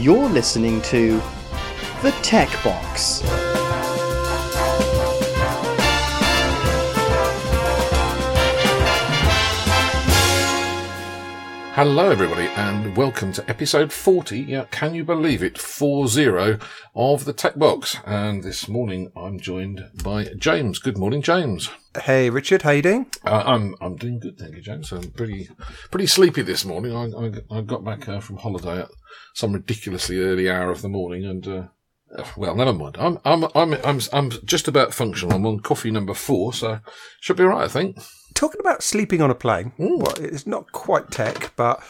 You're listening to The Tech Box. Hello, everybody, and welcome to episode 40. Yeah, can you believe it? 40 of the Tech Box. And this morning I'm joined by James. Good morning, James. Hey, Richard, how you doing? Uh, I'm I'm doing good, thank you, James. I'm pretty pretty sleepy this morning. I I, I got back uh, from holiday at some ridiculously early hour of the morning, and uh, uh, well, never mind. I'm I'm I'm I'm I'm just about functional. I'm on coffee number four, so should be all right, I think. Talking about sleeping on a plane, well, it's not quite tech, but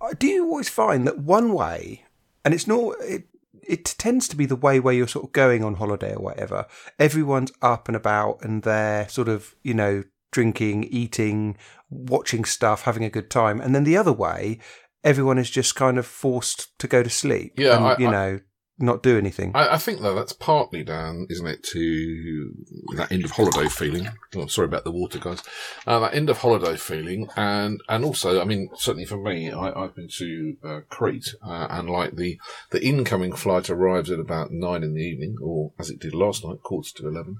uh, do you always find that one way, and it's not, it, it tends to be the way where you're sort of going on holiday or whatever, everyone's up and about and they're sort of, you know, drinking, eating, watching stuff, having a good time. And then the other way, everyone is just kind of forced to go to sleep. Yeah, and, I- you I- know, not do anything. I, I think though that's partly down, isn't it, to that end of holiday feeling. Oh, sorry about the water, guys. Uh, that end of holiday feeling, and and also, I mean, certainly for me, I, I've been to uh, Crete, uh, and like the the incoming flight arrives at about nine in the evening, or as it did last night, quarter to eleven,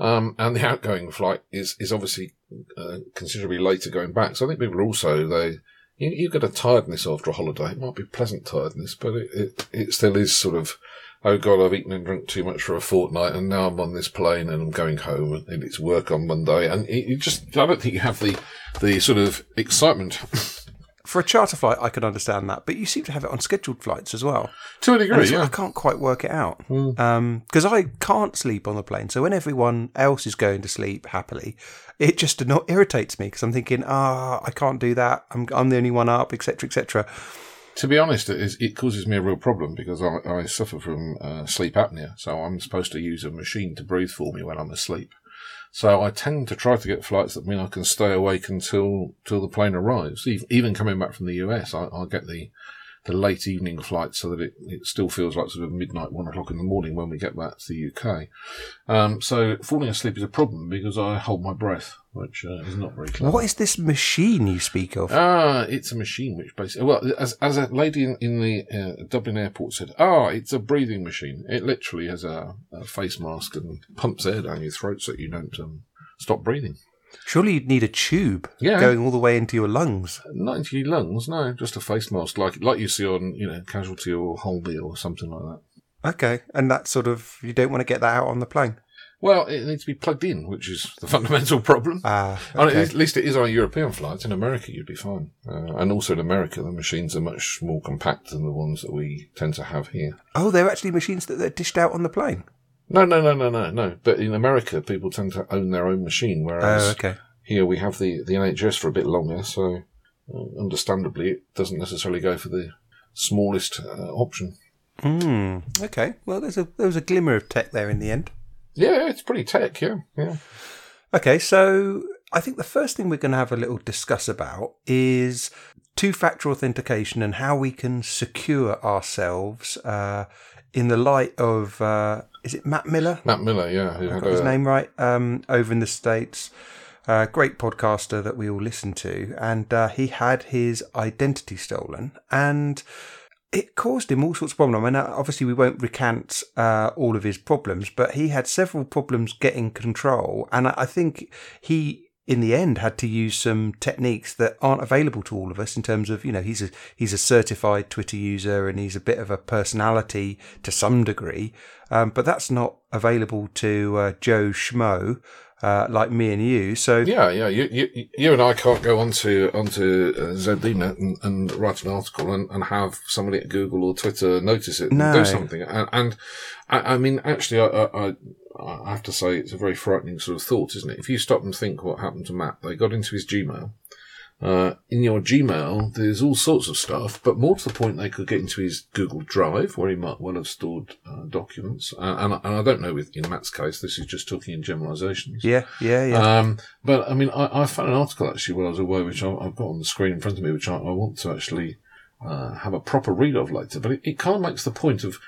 um, and the outgoing flight is is obviously uh, considerably later going back. So I think people also they. You, you get a tiredness after a holiday. It might be pleasant tiredness, but it, it, it still is sort of oh god, I've eaten and drunk too much for a fortnight, and now I'm on this plane and I'm going home, and, it's work on Monday, and you just I don't think you have the the sort of excitement For a charter flight, I can understand that, but you seem to have it on scheduled flights as well. to a degree. it's- I can't quite work it out because I can't sleep on the plane. So when everyone else is going to sleep happily, it just not irritates me because I'm thinking, ah, I can't do that. I'm I'm the only one up, etc., etc. to be honest, it, is, it causes me a real problem because I, I suffer from uh, sleep apnea, so I'm supposed to use a machine to breathe for me when I'm asleep. So I tend to try to get flights that mean I can stay awake until till the plane arrives. Even, coming back from the US, I, I'll get the the late evening flight so that it, it still feels like sort of midnight, one o'clock in the morning when we get back to the UK. Um, so falling asleep is a problem because I hold my breath, which uh, is not very clever. What is this machine you speak of? Ah, it's a machine which basically, well, as, as a lady in, in the uh, Dublin airport said, ah, it's a breathing machine. It literally has a, a face mask and pumps air down your throat so you don't um, stop breathing. Surely you'd need a tube Yeah. going all the way into your lungs. Not into your lungs, no, just a face mask like like you see on, you know, Casualty or Holby or something like that. Okay, and that sort of you don't want to get that out on the plane. Well, it needs to be plugged in, which is the fundamental problem. Ah, okay. At least it is on European flight. In America, you'd be fine. Uh, and also in America, the machines are much more compact than the ones that we tend to have here. oh, they're actually machines that they're dished out on the plane. No, no, no, no, no, no. But in America, people tend to own their own machine, whereas Oh, okay. here we have the, the NHS for a bit longer, so uh, understandably, it doesn't necessarily go for the smallest uh, option. Hmm. Okay. Well, there's a there was a glimmer of tech there in the end. Yeah, it's pretty tech, yeah, yeah. Okay, so I think the first thing we're going to have a little discuss about is two factor authentication and how we can secure ourselves uh, in the light of, uh, is it Matt Miller? Matt Miller, yeah, had Got his name right? Um, over in the States. Uh, great podcaster that we all listen to. And uh, he had his identity stolen. And it caused him all sorts of problems. I mean, uh, obviously, we won't recant uh, all of his problems, but he had several problems getting control. And I, I think he, in the end, had to use some techniques that aren't available to all of us in terms of, you know, he's a he's a certified Twitter user and he's a bit of a personality to some degree, um, but that's not available to uh, Joe Schmo. Uh, like me and you, so Yeah, yeah. You, you, you and I can't go onto onto uh, ZDNet and, and write an article and, and have somebody at Google or Twitter notice it and No. do something. And, and I, I mean, actually, I, I, I- have to say it's a very frightening sort of thought, isn't it? If you stop and think what happened to Matt, they got into his Gmail. Uh, in your Gmail, there's all sorts of stuff, but more to the point, they could get into his Google Drive, where he might well have stored uh, documents. Uh, and, and I don't know, with in Matt's case, this is just talking in generalizations. yeah, yeah, yeah. Um, but I mean, I, I found an article actually while I was away, which I, I've got on the screen in front of me, which I, I want to actually uh, have a proper read of later. But it, it kind of makes the point of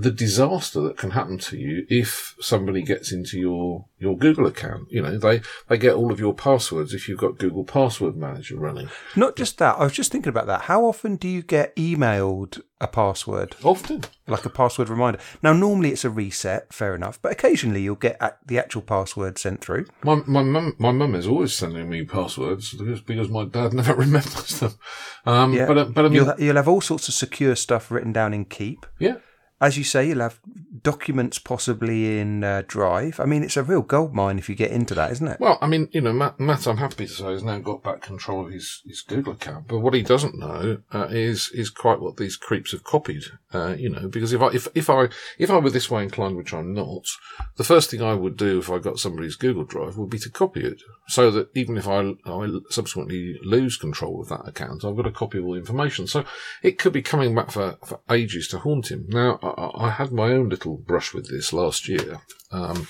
the disaster that can happen to you if somebody gets into your, your Google account. You know, they, they get all of your passwords if you've got Google Password Manager running. Not just that, I was just thinking about that. How often do you get emailed a password? Often. Like a password reminder. Now, normally it's a reset, fair enough, but occasionally you'll get the actual password sent through. My my mum my mum is always sending me passwords because, because my dad never remembers them. Um, Yeah. but uh, but I mean, you'll, you'll have all sorts of secure stuff written down in Keep. yeah, As you say, you'll have documents possibly in uh, Drive. I mean, it's a real goldmine if you get into that, isn't it? Well, I mean, you know, Matt, Matt, I'm happy to say, has now got back control of his, his Google account. But what he doesn't know uh, is is quite what these creeps have copied. Uh, you know, because if I if if I if I were this way inclined, which I'm not, the first thing I would do if I got somebody's Google Drive would be to copy it, so that even if I I subsequently lose control of that account, I've got a copy of all the information. So it could be coming back for for ages to haunt him. Now, I, I had my own little brush with this last year. Um,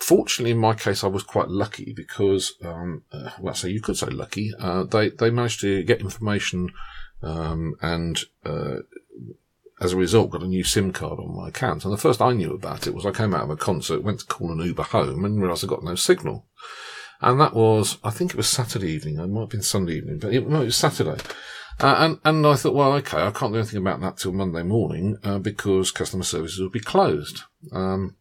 fortunately, in my case, I was quite lucky because, um, uh, well, so you could say lucky. Uh, they they managed to get information, um, and uh, as a result, got a new SIM card on my account. And the first I knew about it was I came out of a concert, went to call an Uber home, and realised I got no signal. And that was, I think it was Saturday evening. It might have been Sunday evening, but it, no, it was Saturday. Uh, and, and I thought, well, okay, I can't do anything about that till Monday morning, uh, because customer services will be closed. Um,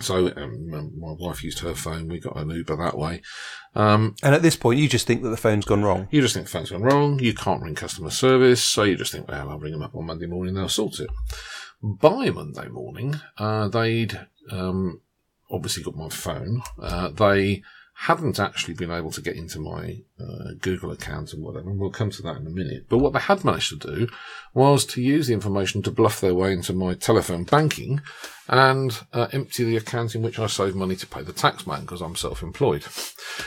so um, my wife used her phone. We got an Uber that way. Um, And at this point, you just think that the phone's gone wrong. you just think the phone's gone wrong. You can't ring customer service, so you just think, well, I'll ring them up on Monday morning. They'll sort it. By Monday morning, uh, they'd um, obviously got my phone. Uh, they hadn't actually been able to get into my uh, Google account and whatever. And we'll come to that in a minute. But what they had managed to do was to use the information to bluff their way into my telephone banking and uh, empty the account in which I save money to pay the tax man because I'm self-employed.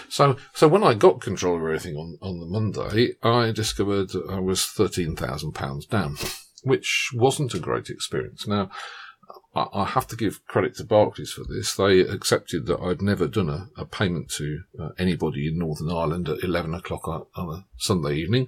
So, so when I got control of everything on, on the Monday, I discovered I was £13,000 down, which wasn't a great experience. Now, I I have to give credit to Barclays for this. They accepted that I'd never done a, a payment to uh, anybody in Northern Ireland at 11 o'clock on, a Sunday evening.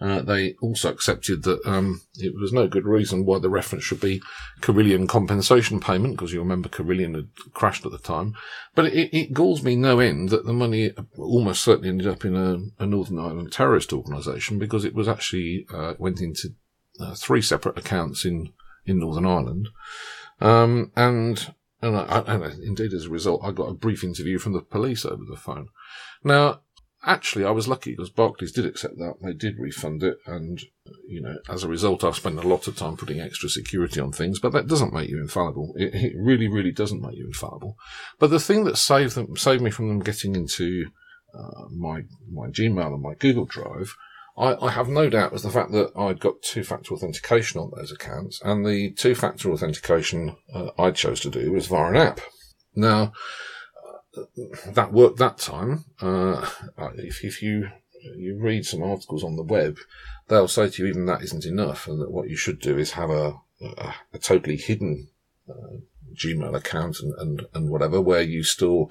Uh, they also accepted that um, it was no good reason why the reference should be Carillion compensation payment, because you remember Carillion had crashed at the time. But it, it galls me no end that the money almost certainly ended up in a, a Northern Ireland terrorist organisation because it was actually uh, went into uh, three separate accounts in, in Northern Ireland. Um, and, and, I, and indeed, as a result, I got a brief interview from the police over the phone. Now, actually, I was lucky because Barclays did accept that. They did refund it. And, you know, as a result, I've spent a lot of time putting extra security on things, but that doesn't make you infallible. It, it really, really doesn't make you infallible. But the thing that saved them, saved me from them getting into uh, my, my Gmail and my Google Drive I, I have no doubt was the fact that I'd got two-factor authentication on those accounts, and the two-factor authentication uh, I chose to do was via an app. Now, uh, that worked that time. Uh, if, if you you read some articles on the web, they'll say to you even that isn't enough, and that what you should do is have a a, a totally hidden uh, Gmail account and, and, and whatever where you store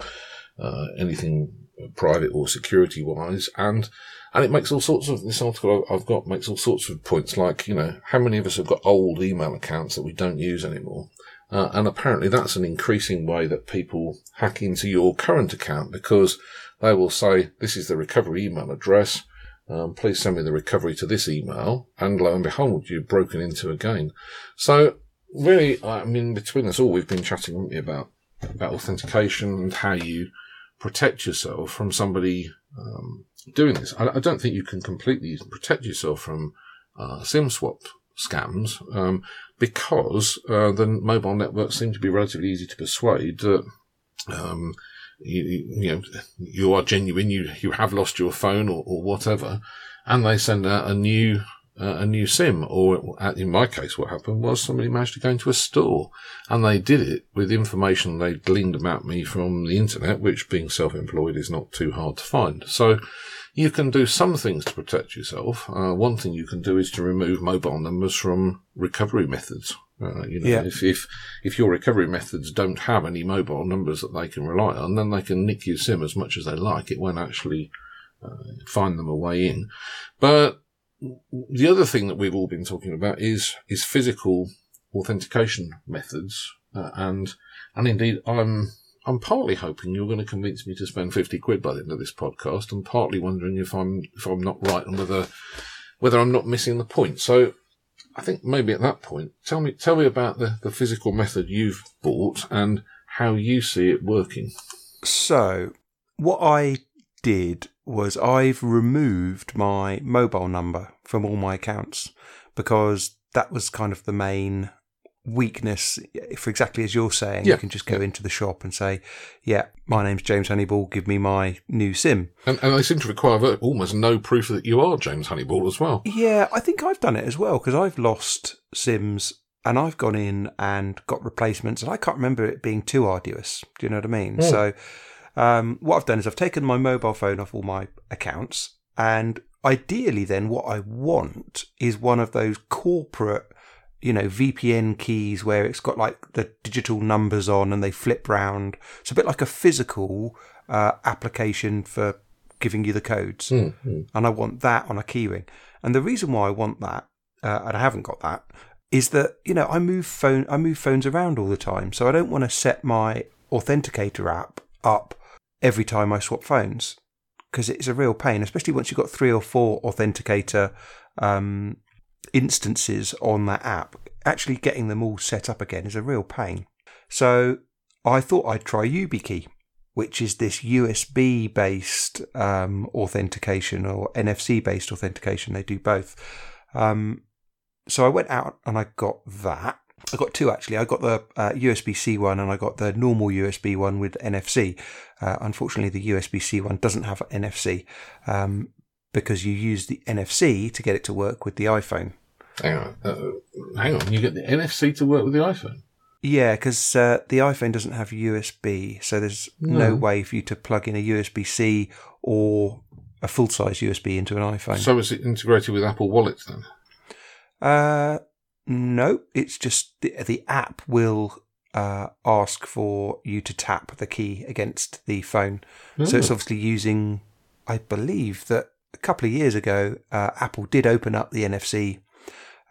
uh, anything private or security wise and and it makes all sorts of this article I've got makes all sorts of points like you know how many of us have got old email accounts that we don't use anymore? Uh, and apparently that's an increasing way that people hack into your current account because they will say this is the recovery email address um, please send me the recovery to this email and lo and behold you've broken into again. So really i mean between us all we've been chatting about about authentication and how you protect yourself from somebody um, doing this. I, I, don't think you can completely protect yourself from uh, SIM swap scams um, because uh, the mobile networks seem to be relatively easy to persuade that. Um, you, you, know, you are genuine. You you have lost your phone or, or whatever, and they send out a new uh, a new SIM. Or in my case, what happened was somebody managed to go into a store and they did it with information they gleaned about me from the internet, which being self-employed is not too hard to find. So you can do some things to protect yourself. Uh, one thing you can do is to remove mobile numbers from recovery methods. Uh, you know, Yeah. if, if, if your recovery methods don't have any mobile numbers that they can rely on, then they can nick your SIM as much as they like. It won't actually uh, find them a way in. But the other thing that we've all been talking about is is physical authentication methods, uh, and and indeed, I'm I'm partly hoping you're going to convince me to spend fifty quid by the end of this podcast, and partly wondering if I'm if I'm not right and whether whether I'm not missing the point. So. I think maybe at that point, tell me tell me about the, the physical method you've bought and how you see it working. So, what I did was I've removed my mobile number from all my accounts because that was kind of the main weakness for exactly as you're saying. Yeah. you can just go into the shop and say yeah my name's james honeyball give me my new sim. And, and they seem to require almost no proof that you are James Honeyball as well. yeah i think i've done it as well because i've lost sims and i've gone in and got replacements and i can't remember it being too arduous. Do you know what i mean? Hmm. So um, what i've done is i've taken my mobile phone off all my accounts and ideally then what i want is one of those corporate you know vpn keys where it's got like the digital numbers on and they flip round it's a bit like a physical uh, application for giving you the codes Mm, mm. and I want that on a keyring. And the reason why I want that, uh, and I haven't got that, is that you know I move phone, I move phones around all the time, so I don't want to set my authenticator app up every time I swap phones because it's a real pain, especially once you've got three or four authenticator um, instances on that app. Actually, getting them all set up again is a real pain. So I thought I'd try YubiKey which is this USB based um, authentication or NFC based authentication. They do both. Um, so I went out and I got that. I got two actually. I got the uh, USB C one and I got the normal USB one with NFC. Uh, unfortunately, the USB C one doesn't have NFC um, because you use the NFC to get it to work with the iPhone. Hang on, uh, hang on. You get the NFC to work with the iPhone. Yeah, because uh, the iPhone doesn't have USB, so there's no No. way for you to plug in a USB C or a full size USB into an iPhone. So is it integrated with Apple Wallet then? uh, no, it's just the, the app will uh, ask for you to tap the key against the phone. So it's Oh. obviously using, I believe that a couple of years ago, uh, Apple did open up the NFC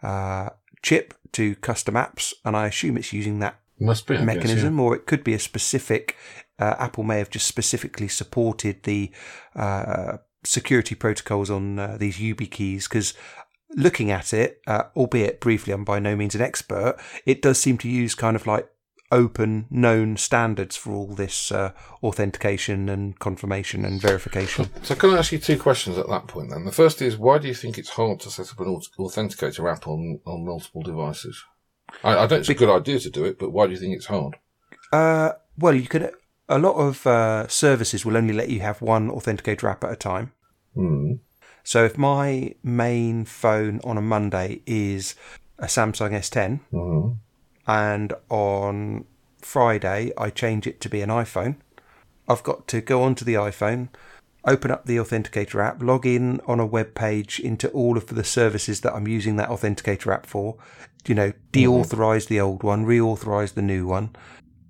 uh, chip to custom apps, and I assume it's using that Must be I guess, mechanism, or it could be a specific. Uh, Apple may have just specifically supported the uh, security protocols on uh, these YubiKeys because. Looking at it, uh, albeit briefly, I'm by no means an expert. It does seem to use kind of like open, known standards for all this uh, authentication and confirmation and verification. So can I ask you two questions at that point then? The first is why do you think it's hard to set up an authenticator app on, on multiple devices? I, I don't think it's a good idea to do it, but why do you think it's hard? Uh, well, you could. A lot of uh, services will only let you have one authenticator app at a time. Hmm. So if my main phone on a Monday is a Samsung S10 Mhm. and on Friday I change it to be an iPhone, I've got to go onto the iPhone, open up the authenticator app, log in on a web page into all of the services that I'm using that authenticator app for, you know, deauthorize the old one, reauthorize the new one.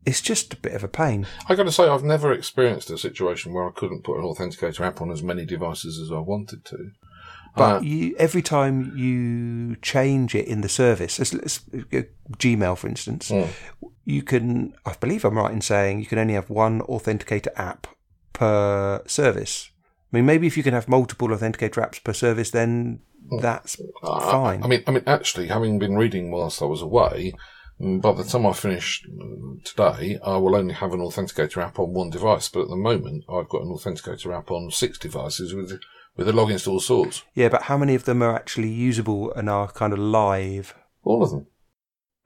It's just a bit of a pain. I got to say, I've never experienced a situation where I couldn't put an authenticator app on as many devices as I wanted to. But Uh, you, every time you change it in the service, let's, let's, uh, Gmail for instance, Mm. you can, I believe I'm right in saying you can only have one authenticator app per service. I mean, maybe if you can have multiple authenticator apps per service, then that's I- fine. I mean, I mean, actually, having been reading whilst I was away, by the time I finish today, I will only have an authenticator app on one device. But at the moment, I've got an authenticator app on six devices with with the logins to all sorts. yeah, but how many of them are actually usable and are kind of live? All of them.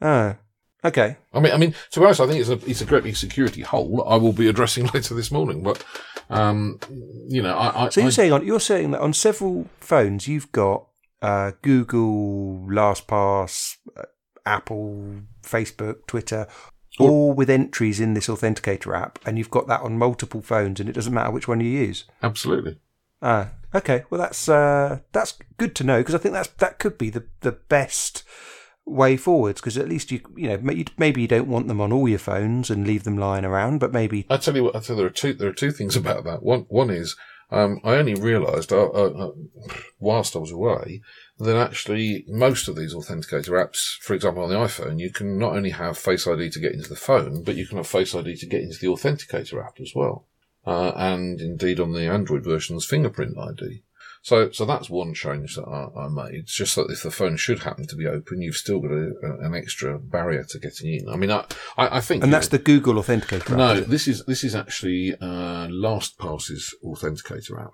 Oh, okay. I mean, I mean, to be honest, I think it's a it's a great big security hole. I will be addressing later this morning. But um, you know, I, I So you're I- saying on you're saying that on several phones you've got uh, Google, LastPass, uh, Apple, Facebook, Twitter, all with entries in this authenticator app, and you've got that on multiple phones, and it doesn't matter which one you use. absolutely. Ah, okay. Well, that's uh, that's good to know because I think that's that could be the the best way forwards because at least you you know maybe you don't want them on all your phones and leave them lying around, but maybe I tell you what, I tell you, there are two there are two things about that. One one is um, I only realised uh, uh, whilst I was away that actually most of these authenticator apps, for example, on the iPhone, you can not only have Face ID to get into the phone, but you can have Face ID to get into the authenticator app as well. Uh, and indeed on the Android versions, fingerprint ID. So, so that's one change that I, I, made. It's just that if the phone should happen to be open, you've still got a, a, an extra barrier to getting in. I mean, I, I, I think, and that's know, the Google Authenticator. No, app, this is this is actually uh, LastPass's Authenticator app.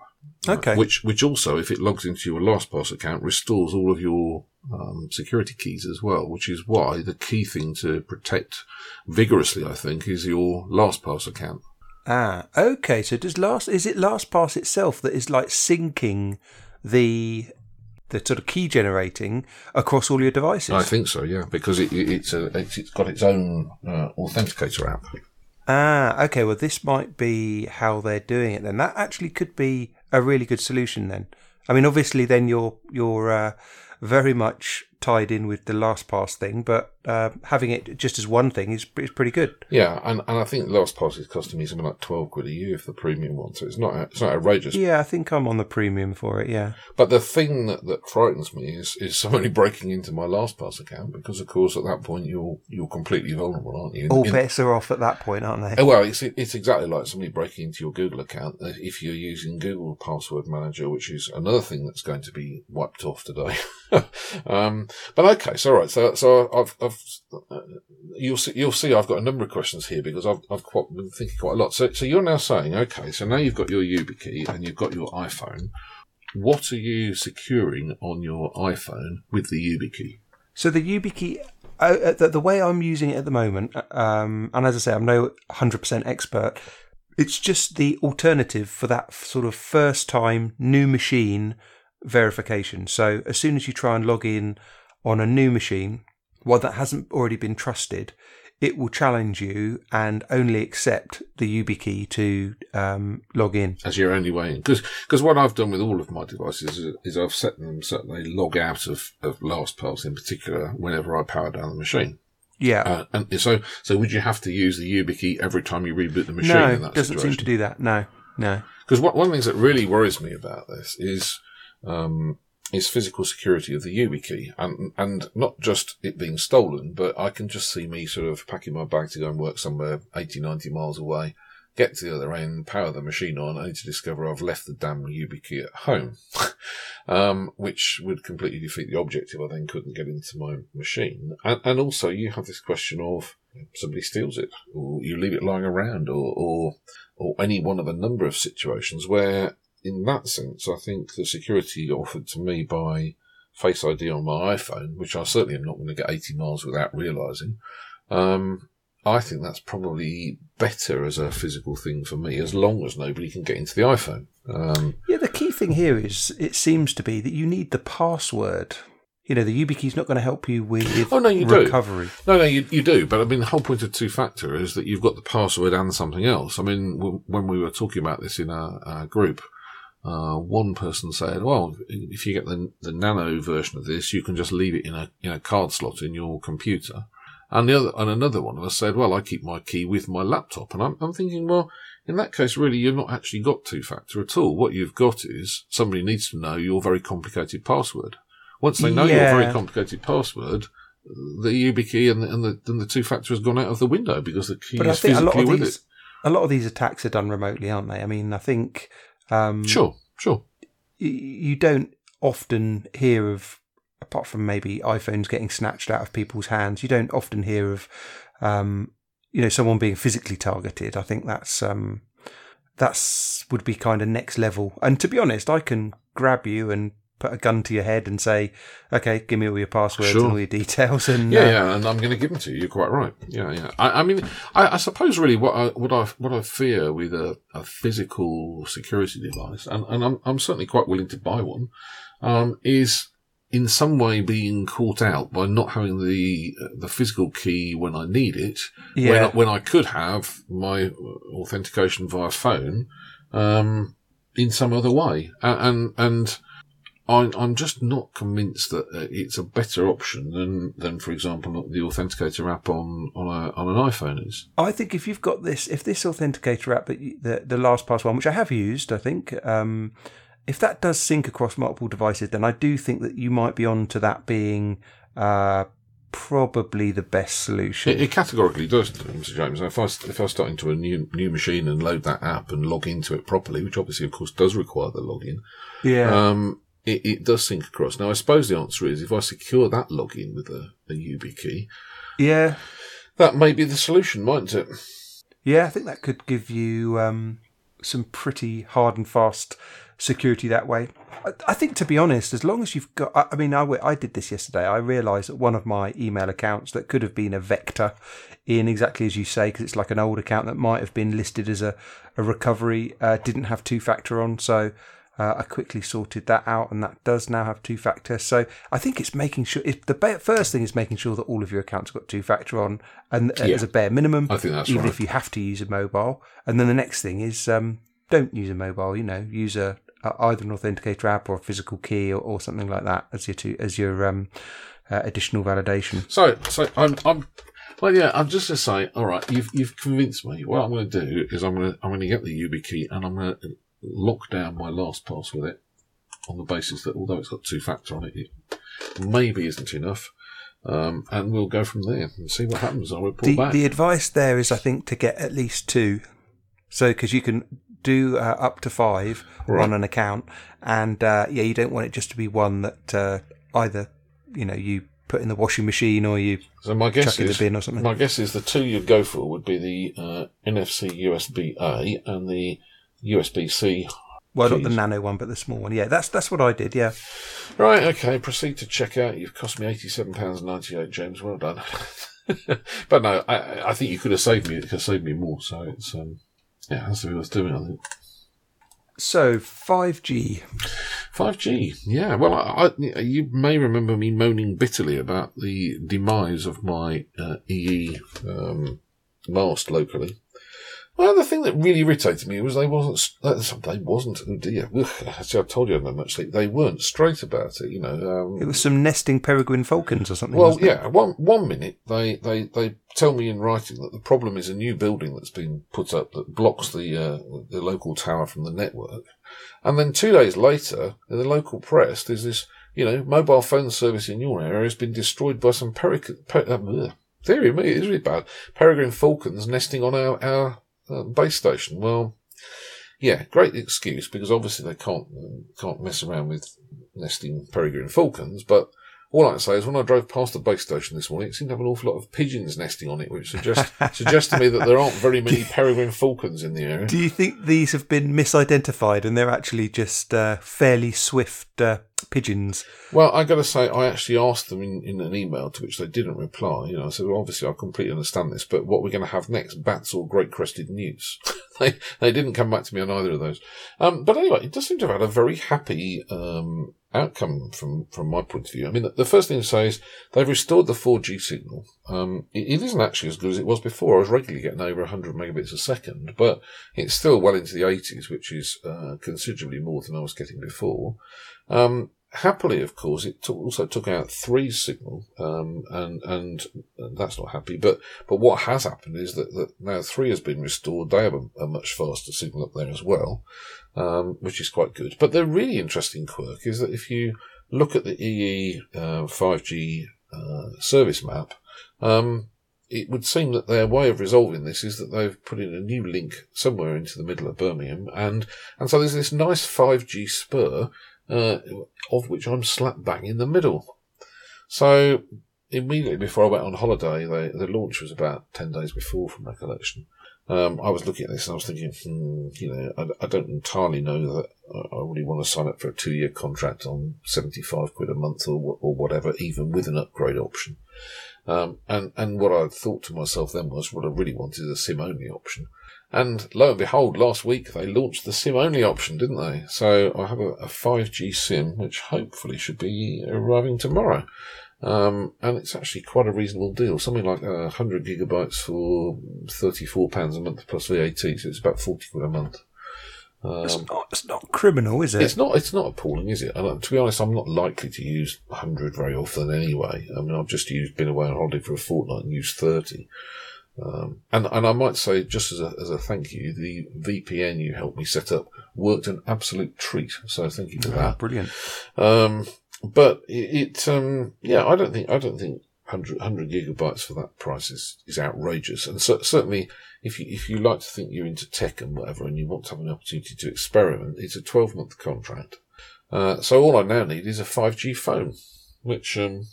Okay. which which also, if it logs into your LastPass account, restores all of your um, security keys as well. Which is why the key thing to protect vigorously, I think, is your LastPass account. Ah, okay. So does last is it LastPass itself that is like syncing the the sort of key generating across all your devices? I think so. Yeah, because it, it's a it's, it's got its own uh, authenticator app. Ah, okay. Well, this might be how they're doing it. Then that actually could be a really good solution. Then, I mean, obviously, then you're you're uh, very much tied in with the LastPass thing, but uh, having it just as one thing is, is pretty good. Yeah, and, and I think LastPass is costing me something like twelve quid a year for the premium one, so it's not it's not outrageous. Yeah, I think I'm on the premium for it. Yeah, but the thing that, that frightens me is is somebody breaking into my LastPass account because, of course, at that point you're you're completely vulnerable, aren't you? In, All bets are off at that point, aren't they? Oh, well, it's it's exactly like somebody breaking into your Google account if you're using Google Password Manager, which is another thing that's going to be wiped off today. um, but okay, so all right. So so I've, I've uh, you'll see you'll see I've got a number of questions here because I've I've quite, been thinking quite a lot. So so you're now saying okay, so now you've got your YubiKey and you've got your iPhone. What are you securing on your iPhone with the YubiKey? So the YubiKey. Uh, uh, the, the way I'm using it at the moment, um, and as I say, I'm no 100% expert. It's just the alternative for that sort of first time new machine verification. So as soon as you try and log in on a new machine, one that hasn't already been trusted, it will challenge you and only accept the YubiKey to um, log in. As your only way in. Because what I've done with all of my devices is, is I've set them so they log out of, of LastPass in particular whenever I power down the machine. Yeah. Uh, and so, so would you have to use the YubiKey every time you reboot the machine? No, in that doesn't situation? seem to do that. No, no. Because one of the things that really worries me about this is um, is physical security of the YubiKey, and and not just it being stolen, but I can just see me sort of packing my bag to go and work somewhere 80, 90 miles away, get to the other end, power the machine on, only to discover I've left the damn YubiKey at home, um, which would completely defeat the objective. I then couldn't get into my machine, and, and also you have this question of somebody steals it, or you leave it lying around, or or or any one of a number of situations where in that sense, I think the security offered to me by Face ID on my iPhone, which I certainly am not going to get 80 miles without realizing, um, I think that's probably better as a physical thing for me, as long as nobody can get into the iPhone. Um, yeah, the key thing here is it seems to be that you need the password. You know, the YubiKey is not going to help you with oh, no, you recovery. Do. No, no, you, you do. But I mean, the whole point of two factor is that you've got the password and something else. I mean, when we were talking about this in our, our group, uh, one person said, "Well, if you get the, the nano version of this, you can just leave it in a in a card slot in your computer." And the other and another one of us said, "Well, I keep my key with my laptop." And I'm, I'm thinking, well, in that case, really, you've not actually got two factor at all. What you've got is somebody needs to know your very complicated password. Once they know Yeah. your very complicated password, the YubiKey and the, and the, and the two factor has gone out of the window because the key But is think a lot physically with these, it. a lot of these attacks are done remotely, aren't they? I mean, I think um, Sure, sure. y- you don't often hear of, apart from maybe iPhones getting snatched out of people's hands, you don't often hear of, um, you know, someone being physically targeted. I think that's um, that's would be kind of next level. And to be honest, I can grab you and put a gun to your head and say, "Okay, give me all your passwords Sure. and all your details." And Yeah, uh, yeah, and I'm going to give them to you. You're quite right. Yeah, yeah. I, I mean, I, I suppose really what I what I what I fear with a, a physical security device, and, and I'm I'm certainly quite willing to buy one, um, is in some way being caught out by not having the the physical key when I need it, Yeah. when, when I could have my authentication via phone, um, in some other way, and and. and I, I'm just not convinced that uh, it's a better option than, than for example, the Authenticator app on on, a, on an iPhone is. I think if you've got this, if this Authenticator app, that you- the the LastPass one, which I have used, I think, um, if that does sync across multiple devices, then I do think that you might be on to that being uh, probably the best solution. It, it categorically does, Mr. James. If I if I start into a new new machine and load that app and log into it properly, which obviously, of course, does require the login, yeah. um, it, it does sync across. Now, I suppose the answer is if I secure that login with a, a YubiKey, yeah. that may be the solution, mightn't it? Yeah, I think that could give you um, some pretty hard and fast security that way. I, I think, to be honest, as long as you've got, I, I mean, I did this yesterday. I realised that one of my email accounts that could have been a vector in exactly as you say, because it's like an old account that might have been listed as a, a recovery, uh, didn't have two factor on. So uh, I quickly sorted that out, and that does now have two factor. So I think it's making sure. It, the first thing is making sure that all of your accounts have got two factor on, and uh, Yeah. as a bare minimum. I think that's even right. if you have to use a mobile. And then the next thing is um, don't use a mobile. You know, use a, a either an authenticator app or a physical key or, or something like that as your two, as your um, uh, additional validation. So, so I'm, I'm, well, yeah, I'm just to say, all right, you've you've convinced me. What I'm going to do is I'm going to I'm going to get the YubiKey and I'm going to lock down my LastPass with it on the basis that although it's got two factor on it, it maybe isn't enough. Um, and we'll go from there and see what happens. I'll report The back. the advice there is, I think, to get at least two. So because you can do uh, up to five Right. on an account, and uh, yeah, you don't want it just to be one that uh, either you know you put in the washing machine or you so my guess chuck in the bin or something. my guess is the two you'd go for would be the uh, NFC USB A and the USB C. well, not the nano one, but the small one. Yeah, that's that's what I did. Yeah. Right, okay, proceed to check out. You've cost me £87.98, James. Well done. but no, I, I think you could have saved me. It could have saved me more. So it's, um, yeah, that's what worth doing, I think. So five G. 5G, yeah. Well, I, I, you may remember me moaning bitterly about the demise of my uh, EE um, mast locally. Well, the thing that really irritated me was they wasn't. They wasn't. Oh dear. See, I told you I had much sleep. They weren't straight about it. You know. Um, It was some nesting peregrine falcons or something. Well, it? yeah. One one minute they, they, they tell me in writing that the problem is a new building that's been put up that blocks the uh, the local tower from the network, and then two days later, in the local press, there's this you know mobile phone service in your area has been destroyed by some peric- per- uh, ugh. theory. Me, it is really bad. Peregrine falcons nesting on our our uh, base station. Well. Yeah, great excuse because obviously they can't can't mess around with nesting peregrine falcons. But all I can say is when I drove past the base station this morning, it seemed to have an awful lot of pigeons nesting on it, which suggests suggests to me that there aren't very many peregrine falcons in the area. Do you think these have been misidentified and they're actually just uh, fairly swift uh, pigeons? Well, I got to say, I actually asked them in, in an email to which they didn't reply. You know, I said, well, obviously, I completely understand this, but what we're going to have next, bats or great crested newts? they they didn't come back to me on either of those. Um, but anyway, it does seem to have had a very happy um, outcome from from my point of view. I mean, the, first thing to say is they've restored the 4G signal. Um, it, it isn't actually as good as it was before. I was regularly getting over 100 megabits a second, but it's still well into the 80s, which is uh, considerably more than I was getting before. Um, happily, of course, it took, also took out three signal, um, and and that's not happy. But but what has happened is that, that now three has been restored. They have a, a much faster signal up there as well, um, which is quite good. But the really interesting quirk is that if you look at the EE uh, 5G uh, service map, um, it would seem that their way of resolving this is that they've put in a new link somewhere into the middle of Birmingham, and and so there's this nice 5G spur, uh, of which I'm slap bang in the middle. So immediately before I went on holiday, the launch was about ten days before, from recollection. Um, I was looking at this and I was thinking, hmm, you know, I, I don't entirely know that I really want to sign up for a two-year contract on seventy-five quid a month or or whatever, even with an upgrade option. Um, and, and what I thought to myself then was what I really wanted is a SIM only option. And lo and behold, last week they launched the SIM only option, didn't they? So I have a, a 5G SIM, which hopefully should be arriving tomorrow. Um, and it's actually quite a reasonable deal. Something like uh, 100 gigabytes for £34 a month plus VAT, so it's about 40 quid a month. It's Um, not, it's not criminal, is it? it's not. It's not appalling, is it? And uh, to be honest, I'm not likely to use 100 very often anyway. I mean, I've just used been away on holiday for a fortnight and used 30. Um, and and I might say, just as a as a thank you, the VPN you helped me set up worked an absolute treat. So thank you for Ah, that. brilliant. Um, but it, it um, yeah, I don't think I don't think 100, 100 gigabytes for that price is, is outrageous. And so, certainly, if you if you like to think you're into tech and whatever, and you want to have an opportunity to experiment, it's a twelve month contract. Uh, so all I now need is a five G phone, which um,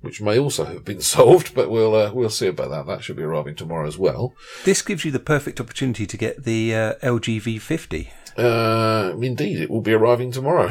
which may also have been solved, but we'll uh, we'll see about that. That should be arriving tomorrow as well. This gives you the perfect opportunity to get the uh, LG V50. Uh, indeed, it will be arriving tomorrow.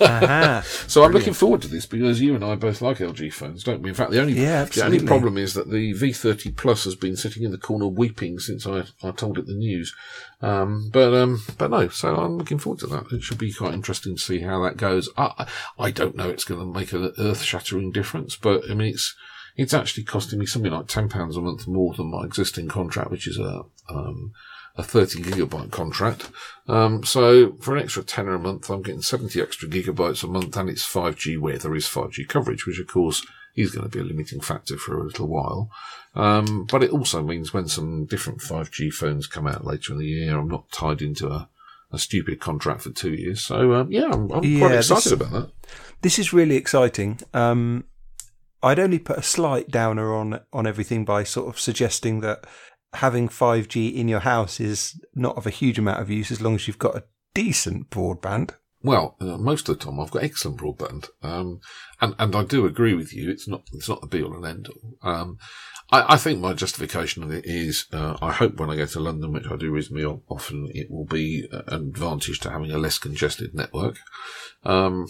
Aha. So I'm looking forward to this because you and I both like LG phones, don't we? In fact, the only Yeah, the only problem is that the V30 Plus has been sitting in the corner weeping since I, I told it the news. Um, but um, but no, so I'm looking forward to that. It should be quite interesting to see how that goes. I I don't know it's going to make an earth shattering difference, but I mean it's it's actually costing me something like ten pounds a month more than my existing contract, which is a um, a 30 gigabyte contract. Um, so for an extra tenner a month, I'm getting 70 extra gigabytes a month and it's 5G where there is 5G coverage, which of course is going to be a limiting factor for a little while. Um, but it also means when some different 5G phones come out later in the year, I'm not tied into a, a stupid contract for two years. So, um, yeah, I'm, I'm Yeah, quite this- excited about that. This is really exciting. Um, I'd only put a slight downer on on everything by sort of suggesting that having 5G in your house is not of a huge amount of use as long as you've got a decent broadband. Well, uh, most of the time I've got excellent broadband, um, and and I do agree with you. It's not it's not the be all and end all. Um, I, I think my justification of it is uh, I hope when I go to London, which I do reasonably often, it will be an advantage to having a less congested network. Um,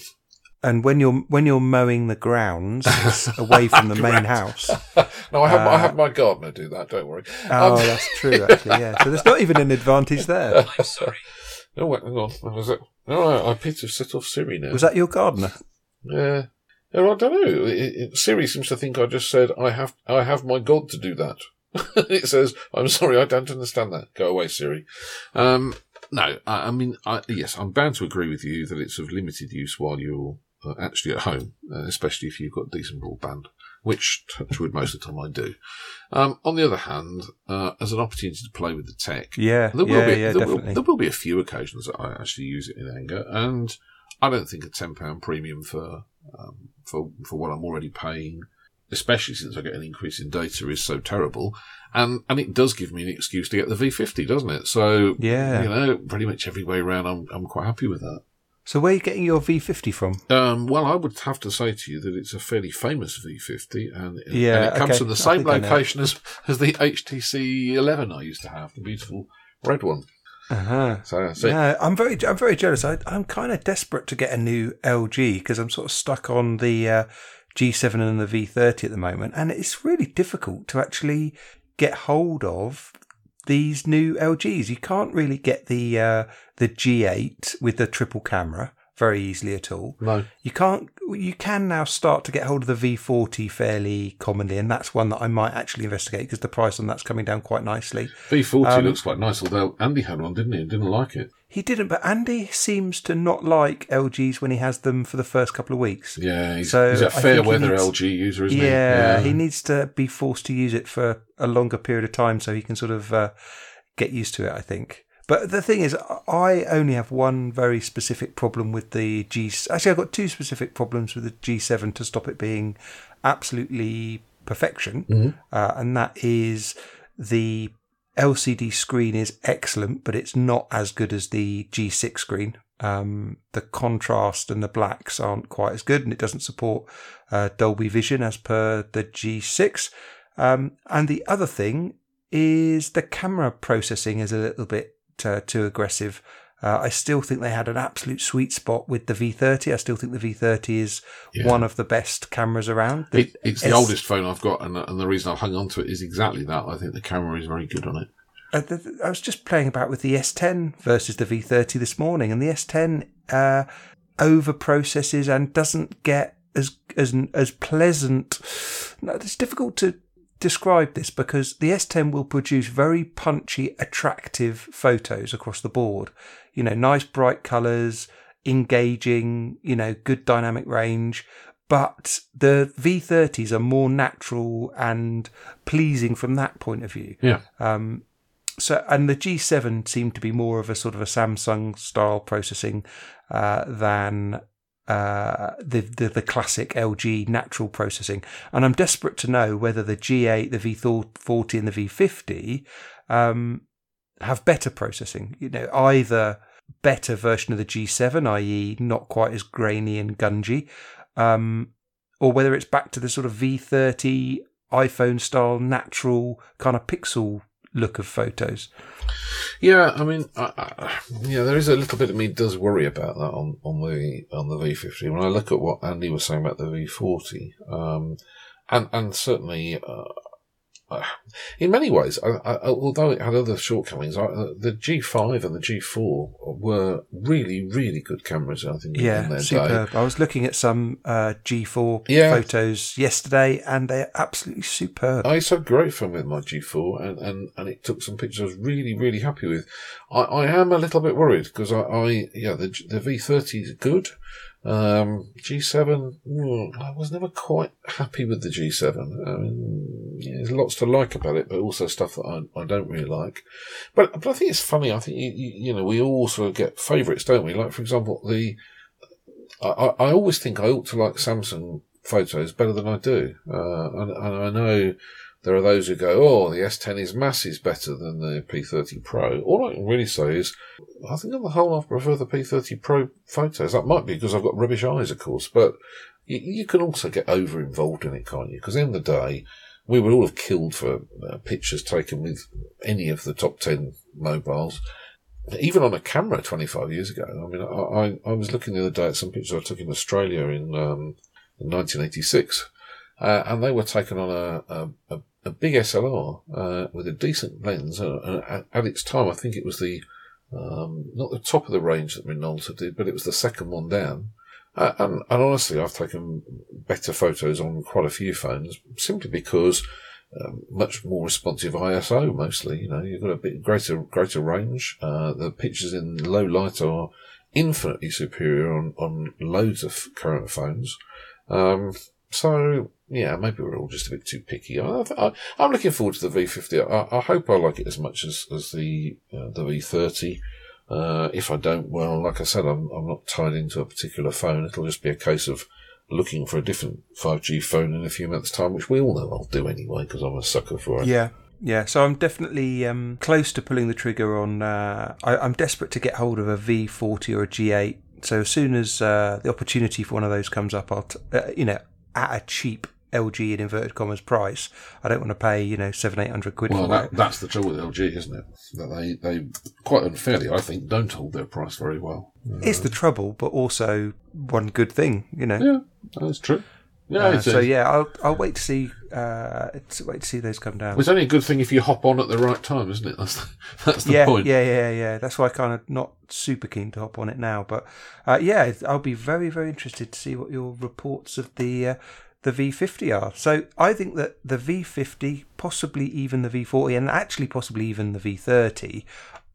And when you're when you're mowing the grounds away from the main house, no, I have I have my gardener do that. Don't worry. oh, Um, that's true actually. Yeah, so there's not even an advantage there. I'm sorry. oh, wait, hang on. Was it? No, I, I to have set off Siri now. Was that your gardener? Yeah. Yeah, I don't know. It, it, Siri seems to think I just said I have I have my God to do that. it says, "I'm sorry, I don't understand that. Go away, Siri." Um, no, I, I mean, I, yes, I'm bound to agree with you that it's of limited use while you're uh, actually at home, uh, especially if you've got decent broadband, which touch wood most of the time I do. Um, on the other hand, uh, as an opportunity to play with the tech, Yeah, there will yeah, be yeah, there, will, there will be a few occasions that I actually use it in anger, and I don't think a ten pound premium for um, for for what I'm already paying, especially since I get an increase in data, is so terrible. And and it does give me an excuse to get the V50, doesn't it? So Yeah. you know, pretty much every way around, I'm I'm quite happy with that. So where are you getting your V50 from? Um, well, I would have to say to you that it's a fairly famous V50, and, Yeah, and it comes okay. from the same think I know. location as, as the HTC 11 I used to have, the beautiful red one. Uh-huh. So, so Yeah, I'm very, I'm very jealous. I, I'm kind of desperate to get a new LG because I'm sort of stuck on the uh, G7 and the V30 at the moment, and it's really difficult to actually get hold of these new LGs. You can't really get the uh, the G8 with the triple camera very easily at all. no, You can't. You can now start to get hold of the V40 fairly commonly, and that's one that I might actually investigate because the price on that's coming down quite nicely. V40 Um, looks quite nice, although Andy had one, didn't he? Didn't like it. He didn't, but Andy seems to not like LGs when he has them for the first couple of weeks. Yeah, he's, So, he's a fair weather needs- LG user, isn't Yeah, he? Yeah, he needs to be forced to use it for a longer period of time so he can sort of uh, get used to it, I think. But the thing is, I only have one very specific problem with the G. Actually, I've got two specific problems with the G7 to stop it being absolutely perfection, uh, and that is the LCD screen is excellent, but it's not as good as the G6 screen. Um, the contrast and the blacks aren't quite as good, and it doesn't support uh, Dolby Vision as per the G6. Um, and the other thing is the camera processing is a little bit uh, too aggressive. Uh, I still think they had an absolute sweet spot with the V30. I still think the V30 is Yeah. one of the best cameras around. The It, it's the oldest phone I've got, and, and the reason I've hung on to it is exactly that. I think the camera is very good on it. Uh, th- th- I was just playing about with the S10 versus the V30 this morning, and the S10 uh, over processes and doesn't get as as as pleasant. No, it's difficult to describe this because the S10 will produce very punchy, attractive photos across the board. You know, nice bright colours, engaging, you know, good dynamic range. But the V30s are more natural and pleasing from that point of view. Yeah. Um, so, and the G7 seemed to be more of a sort of a Samsung style processing uh, than uh, the, the the classic LG natural processing. And I'm desperate to know whether the G8, the V40, and the V50 um, have better processing. You know, either better version of the G7, i.e., not quite as grainy and gungy, um, or whether it's back to the sort of V30 iPhone style natural kind of pixel look of photos. Yeah, I mean, I, I, yeah, there is a little bit of me does worry about that on, on the on the V50. When I look at what Andy was saying about the V40, um, and and certainly uh, in many ways, I, I, although it had other shortcomings, I, uh, the G5 and the G4 were really, really good cameras. I think. Yeah, superb. Day. I was looking at some uh, G4 yeah. photos yesterday, and they're absolutely superb. I used to have great fun with my G4, and, and, and it took some pictures I was really, really happy with. I, I am a little bit worried because I, I yeah the the V30 is good. Um, G7, mm, I was never quite happy with the G7. I mean, yeah, there's lots to like about it, but also stuff that I, I don't really like. But, but I think it's funny. I think, you, you know, we all sort of get favourites, don't we? Like, for example, the, I, I always think I ought to like Samsung photos better than I do. Uh, and, and I know there are those who go, oh, the S10 is masses better than the P30 Pro. All I can really say is, I think on the whole, I prefer the P30 Pro photos. That might be because I've got rubbish eyes, of course, but you, you can also get over involved in it, can't you? Because in the, day, we would all have killed for uh, pictures taken with any of the top 10 mobiles. Even on a camera 25 years ago. I mean, I, I, I was looking the other day at some pictures I took in Australia in, um, in 1986. Uh, and they were taken on a, a, a a big SLR uh, with a decent lens. Uh, at its time, I think it was the um, not the top of the range that Minolta did, but it was the second one down. Uh, and, and, honestly, I've taken better photos on quite a few phones simply because um, much more responsive ISO. Mostly, you know, you've got a bit greater greater range. Uh, the pictures in low light are infinitely superior on on loads of current phones. Um, so yeah, maybe we're all just a bit too picky. I, am looking forward to the V50. I, I, hope I like it as much as, as the uh, the V30. Uh, if I don't, well, like I said, I'm, I'm not tied into a particular phone. It'll just be a case of looking for a different 5G phone in a few months' time, which we all know I'll do anyway because I'm a sucker for it. Yeah. Yeah, so I'm definitely um, close to pulling the trigger on. Uh, I, am desperate to get hold of a V40 or a G8. So as soon as uh, the opportunity for one of those comes up, I'll, t- uh, you know, at a cheap LG in inverted commas price. I don't want to pay you know seven eight hundred quid well, for that. That's the trouble with LG, isn't it? That they they quite unfairly, I think, don't hold their price very well. It's the trouble, but also one good thing, you know. Yeah, that's true. Yeah, uh, so yeah, I'll I'll wait to see uh, wait to see those come down. Well, it's only a good thing if you hop on at the right time, isn't it? That's the, that's the yeah, point. Yeah, yeah, yeah. That's why I kind of not super keen to hop on it now, but uh, yeah, I'll be very very interested to see what your reports of the uh, the V50 are. So I think that the V50, possibly even the V40, and actually possibly even the V30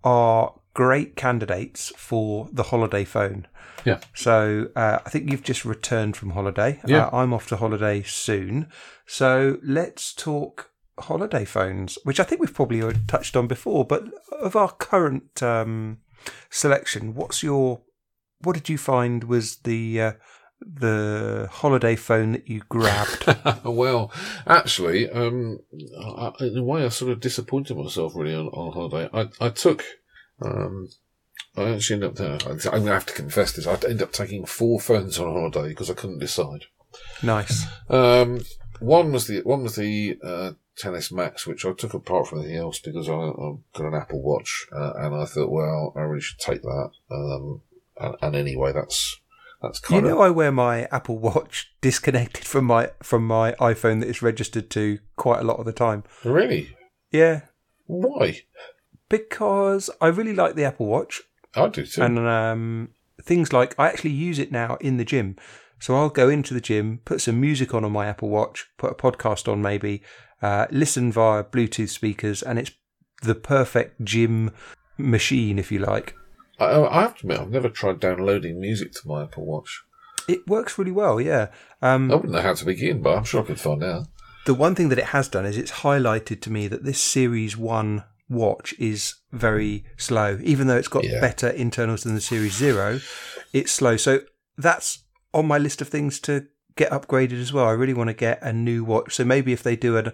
are great candidates for the holiday phone. Yeah. So uh, I think you've just returned from holiday. Yeah. Uh, I'm off to holiday soon. So let's talk holiday phones, which I think we've probably touched on before. But of our current um, selection, what's your what did you find was the uh, the holiday phone that you grabbed? well, actually, um, I, in a way, I sort of disappointed myself really on, on holiday. I, I took, um, I actually ended up, I'm going to have to confess this, I ended up taking four phones on holiday because I couldn't decide. Nice. Um, one was the, one was the, uh, 10s Max, which I took apart from anything else because I, have got an Apple Watch, uh, and I thought, well, I really should take that. Um, and, and anyway, that's that's kind you of. know, I wear my Apple Watch disconnected from my from my iPhone that it's registered to quite a lot of the time. Really? Yeah. Why? Because I really like the Apple Watch. I do too. And um, things like I actually use it now in the gym. So I'll go into the gym, put some music on on my Apple Watch, put a podcast on maybe, uh, listen via Bluetooth speakers, and it's the perfect gym machine, if you like. I, I have to admit, I've never tried downloading music to my Apple Watch. It works really well, yeah. Um, I wouldn't know how to begin, but I'm sure I could find out. the one thing that it has done is it's highlighted to me that this Series 1 watch is very slow. Even though it's got Yeah. better internals than the Series 0, it's slow. So that's on my list of things to get upgraded as well. I really want to get a new watch. So maybe if they do an,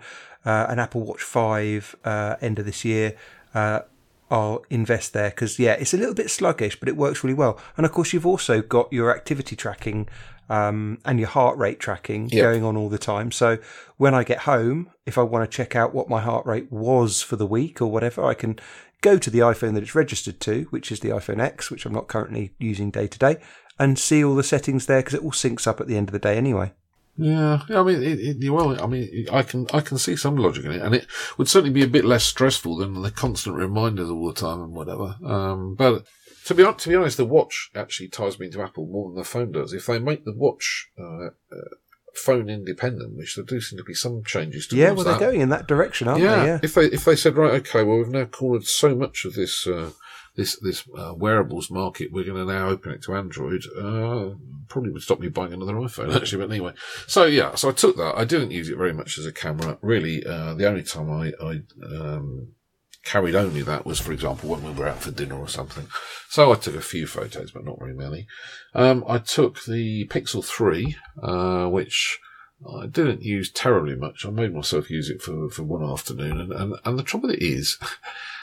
uh, an Apple Watch 5 uh, end of this year, uh, I'll invest there because yeah, it's a little bit sluggish, but it works really well. And of course, you've also got your activity tracking um, and your heart rate tracking Yep. going on all the time. So when I get home, if I want to check out what my heart rate was for the week or whatever, I can go to the iPhone that it's registered to, which is the iPhone X, which I'm not currently using day to day, and see all the settings there because it all syncs up at the end of the day anyway. Yeah, I mean, it, it, well, I mean, I can I can see some logic in it, and it would certainly be a bit less stressful than the constant reminders all the time and whatever. Um, but to be to be honest, the watch actually ties me into Apple more than the phone does. If they make the watch uh, uh, phone independent, which there do seem to be some changes Yeah, well, they're that. going in that direction, aren't yeah, they? Yeah. if they if they said right, okay, well, we've now cornered so much of this. Uh, this this uh, wearables market, we're going to now open it to Android. Uh, probably would stop me buying another iPhone actually, but anyway. So yeah, so I took that. I didn't use it very much as a camera. Really, uh, the only time I, I um, carried only that was, for example, when we were out for dinner or something. So I took a few photos, but not very many. Um, I took the Pixel Three, uh, which. I didn't use terribly much. I made myself use it for, for one afternoon, and, and, and the trouble is,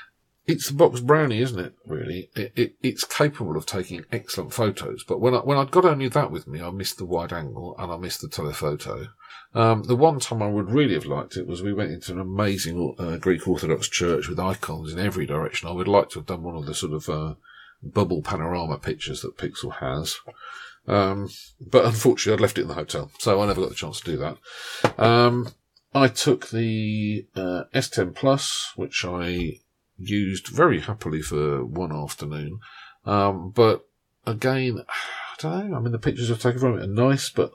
it's a box brownie, isn't it? Really, it, it, it's capable of taking excellent photos. But when I when I'd got only that with me, I missed the wide angle and I missed the telephoto. Um, the one time I would really have liked it was we went into an amazing uh, Greek Orthodox church with icons in every direction. I would like to have done one of the sort of uh, bubble panorama pictures that Pixel has. Um, but unfortunately, I'd left it in the hotel, so I never got the chance to do that. Um, I took the uh, S10 Plus, which I used very happily for one afternoon. Um, but again, I don't know. I mean, the pictures I've taken from it are nice, but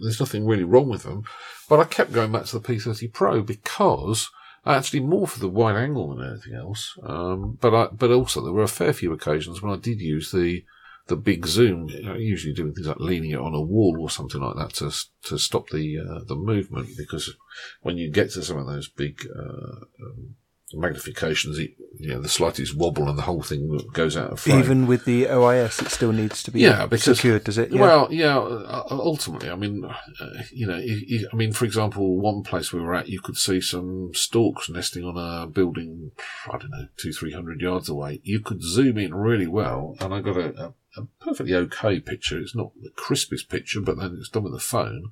there's nothing really wrong with them. But I kept going back to the P30 Pro because actually more for the wide angle than anything else. Um, but I, but also there were a fair few occasions when I did use the the big zoom. I usually doing things like leaning it on a wall or something like that to to stop the uh, the movement because when you get to some of those big uh, um, magnifications, it, you know, the slightest wobble and the whole thing goes out of frame. Even with the OIS, it still needs to be Yeah, because- secured, does it? Yeah. Well, yeah. uh, Ultimately, I mean, uh, you know, i mean, for example, one place we were at, you could see some storks nesting on a building. I don't know, two, three hundred yards away. You could zoom in really well, and I got a, a, a perfectly okay picture. It's not the crispest picture, but then it's done with a phone.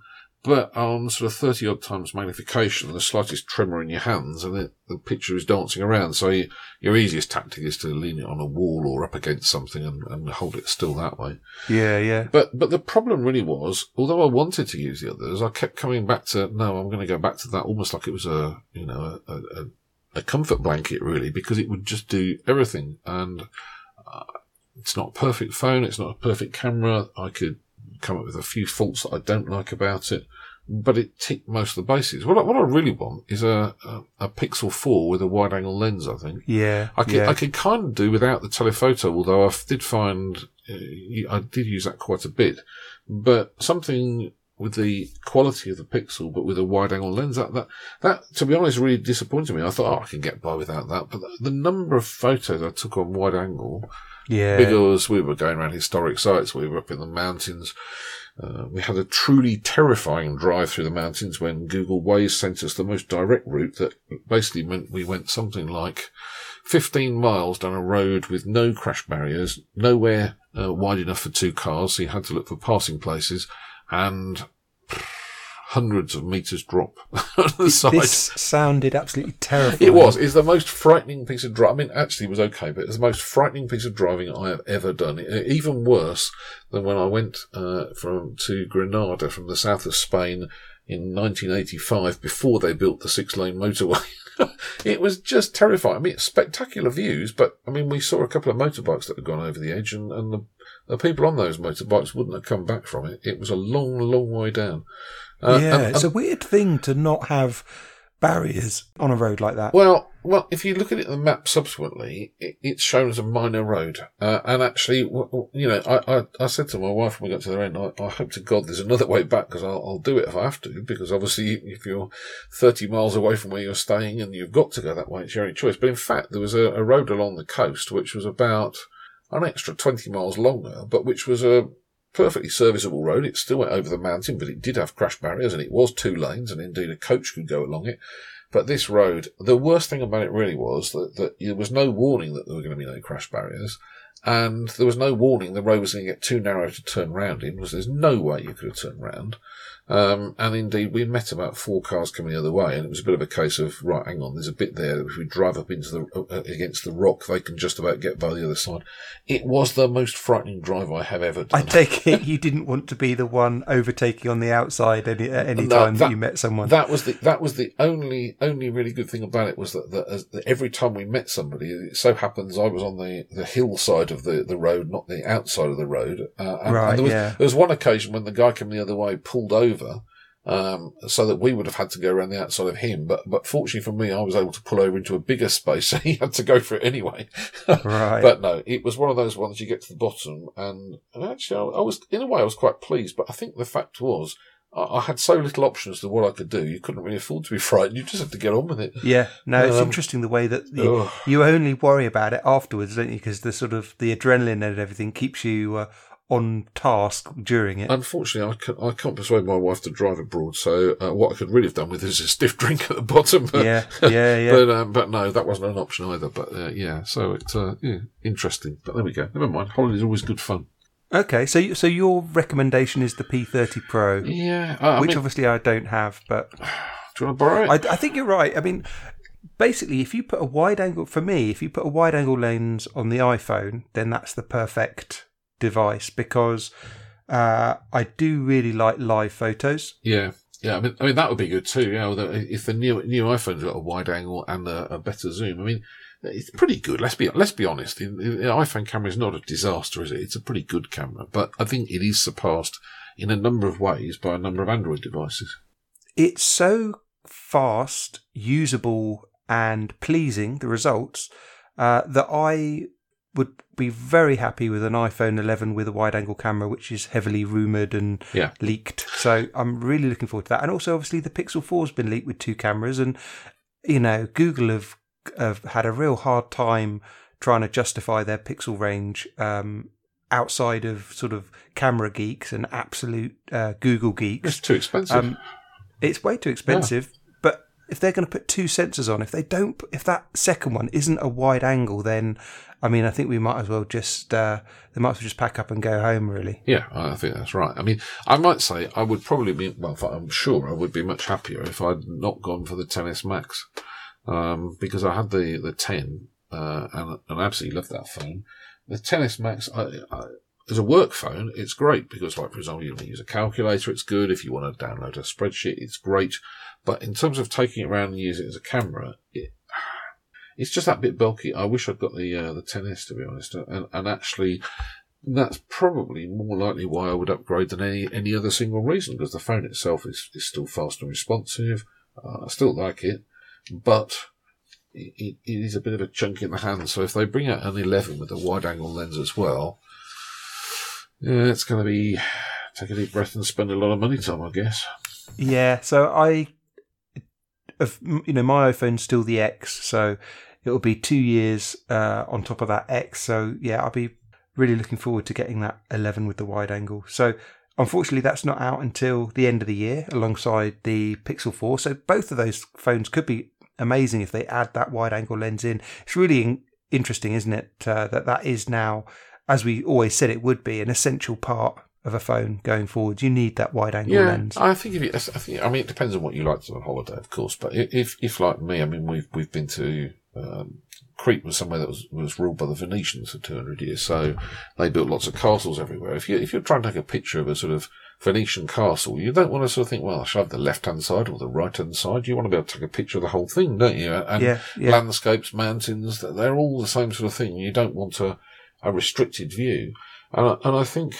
But on sort of 30 odd times magnification, the slightest tremor in your hands and it, the picture is dancing around. So you, your easiest tactic is to lean it on a wall or up against something and, and hold it still that way. yeah, yeah. But but the problem really was, although I wanted to use the others, I kept coming back to no. I'm going to go back to that, almost like it was a you know a, a, a comfort blanket, really, because it would just do everything. And uh, it's not a perfect phone, it's not a perfect camera. I could come up with a few faults that I don't like about it, but it ticked most of the bases. What I, what I really want is a, a a Pixel Four with a wide angle lens. I think. Yeah, I could, yeah. I could kind of do without the telephoto, although I did find uh, I did use that quite a bit. But something with the quality of the pixel, but with a wide angle lens, that, that, that, to be honest, really disappointed me. I thought, oh, I can get by without that. But the, the number of photos I took on wide angle, yeah. because we were going around historic sites, we were up in the mountains. Uh, we had a truly terrifying drive through the mountains when Google Waze sent us the most direct route that basically meant we went something like 15 miles down a road with no crash barriers, nowhere uh, wide enough for two cars, so you had to look for passing places, and hundreds of meters drop on the side. This sounded absolutely terrifying. It was. It's the most frightening piece of driving. I mean, actually, it was okay, but it's the most frightening piece of driving I have ever done. It- even worse than when I went uh, from to Granada from the south of Spain in 1985 before they built the six-lane motorway. it was just terrifying. I mean, spectacular views, but I mean, we saw a couple of motorbikes that had gone over the edge, and, and the, the people on those motorbikes wouldn't have come back from it. It was a long, long way down. Uh, yeah, and- it's a weird thing to not have barriers on a road like that. Well, well, if you look at it the map subsequently, it, it's shown as a minor road. Uh, and actually, you know, I, I, I said to my wife when we got to the end, I, I hope to God there's another way back because I'll, I'll do it if I have to. Because obviously, if you're 30 miles away from where you're staying and you've got to go that way, it's your only choice. But in fact, there was a, a road along the coast which was about an extra 20 miles longer, but which was a perfectly serviceable road. It still went over the mountain, but it did have crash barriers and it was two lanes and indeed a coach could go along it. But this road, the worst thing about it really was that, that there was no warning that there were going to be no crash barriers. And there was no warning the road was going to get too narrow to turn round in, because there's no way you could have turned round. Um, and indeed, we met about four cars coming the other way, and it was a bit of a case of right, hang on, there's a bit there. If we drive up into the uh, against the rock, they can just about get by the other side. It was the most frightening drive I have ever done. I take it you didn't want to be the one overtaking on the outside any, at any No, time that, that- you met someone. That was the that was the only only really good thing about it was that, that, as, that every time we met somebody, it so happens I was on the, the hillside of the, the road, not the outside of the road. Uh, and, Right, and there was yeah. there was one occasion when the guy coming the other way pulled over. Um, so that we would have had to go around the outside of him, but but fortunately for me, I was able to pull over into a bigger space, so he had to go for it anyway. Right. But no, it was one of those ones you get to the bottom, and, and actually, I, I was in a way I was quite pleased. But I think the fact was I, had so little options to what I could do. You couldn't really afford to be frightened. You just had to get on with it. yeah, no, it's Um, interesting the way that you, you only worry about it afterwards, don't you? Because the sort of the adrenaline and everything keeps you uh, on task during it. Unfortunately, I, can, I can't persuade my wife to drive abroad. So uh, what I could really have done with is a stiff drink at the bottom. Yeah, yeah, yeah. But um, but no, that wasn't an option either. But uh, yeah, so it's uh, yeah, interesting. But there we go. Never mind. Holiday's always good fun. Okay, so so your recommendation is the P30 Pro, Yeah, I which mean, obviously I don't have, but do you want to borrow it? I, I think you're right. I mean, basically, if you put a wide angle for me, if you put a wide angle lens on the iPhone, then that's the perfect device because uh, I do really like live photos. Yeah, yeah. I mean, I mean that would be good too. Yeah, although if the new new iPhone's got a wide angle and a, a better zoom, I mean, it's pretty good. Let's be let's be honest. The, the iPhone camera is not a disaster, is it? It's a pretty good camera, but I think it is surpassed in a number of ways by a number of Android devices. It's so fast, usable, and pleasing. The results uh, that I would be very happy with an iPhone 11 with a wide angle camera, which is heavily rumored and Yeah. leaked. So I'm really looking forward to that. And also, obviously, the Pixel 4 has been leaked with two cameras, and you know, Google have have had a real hard time trying to justify their Pixel range. Um, outside of sort of camera geeks and absolute uh, Google geeks, It's too expensive. um, it's way too expensive. But if they're going to put two sensors on, if they don't, if that second one isn't a wide angle, then I mean, I think we might as well just uh, they might as well just pack up and go home. Really, Yeah, I think that's right. I mean, I might say I would probably be, well, I'm sure I would be much happier if I'd not gone for the 10s Max. Um, because I had the, the 10, uh, and, and I absolutely love that phone. The 10s Max, I, I, as a work phone, it's great because, like, for example, you can use a calculator, it's good. If you want to download a spreadsheet, it's great. But in terms of taking it around and using it as a camera, it, it's just that bit bulky. I wish I'd got the, uh, the 10s, to be honest. And, and actually, that's probably more likely why I would upgrade than any any other single reason because the phone itself is, is still fast and responsive. Uh, I still like it, but it, it, is a bit of a chunk in the hand. So if they bring out an 11 with a wide angle lens as well, yeah, it's going to be take a deep breath and spend a lot of money, Tom. I guess. yeah. So I, you know, my iPhone's still the X, so it'll be two years uh, on top of that X. So yeah, I'll be really looking forward to getting that 11 with the wide angle. So unfortunately, that's not out until the end of the year, alongside the Pixel 4. So both of those phones could be amazing if they add that wide angle lens in. It's really in- interesting, isn't it? Uh, that that is now, as we always said it would be, an essential part of a phone going forward. You need that wide angle Yeah, lens. I think if you, I think, I mean, it depends on what you like to do on holiday, of course. But if, if like me, I mean, we've we've been to um, Crete, was somewhere that was was ruled by the Venetians for two hundred years, so they built lots of castles everywhere. If you if you're trying to take a picture of a sort of Venetian castle, you don't want to sort of think, well, I should have the left hand side or the right hand side. You want to be able to take a picture of the whole thing, don't you? And Yeah, yeah. landscapes, mountains, they're all the same sort of thing. You don't want a, a restricted view. And I, and I think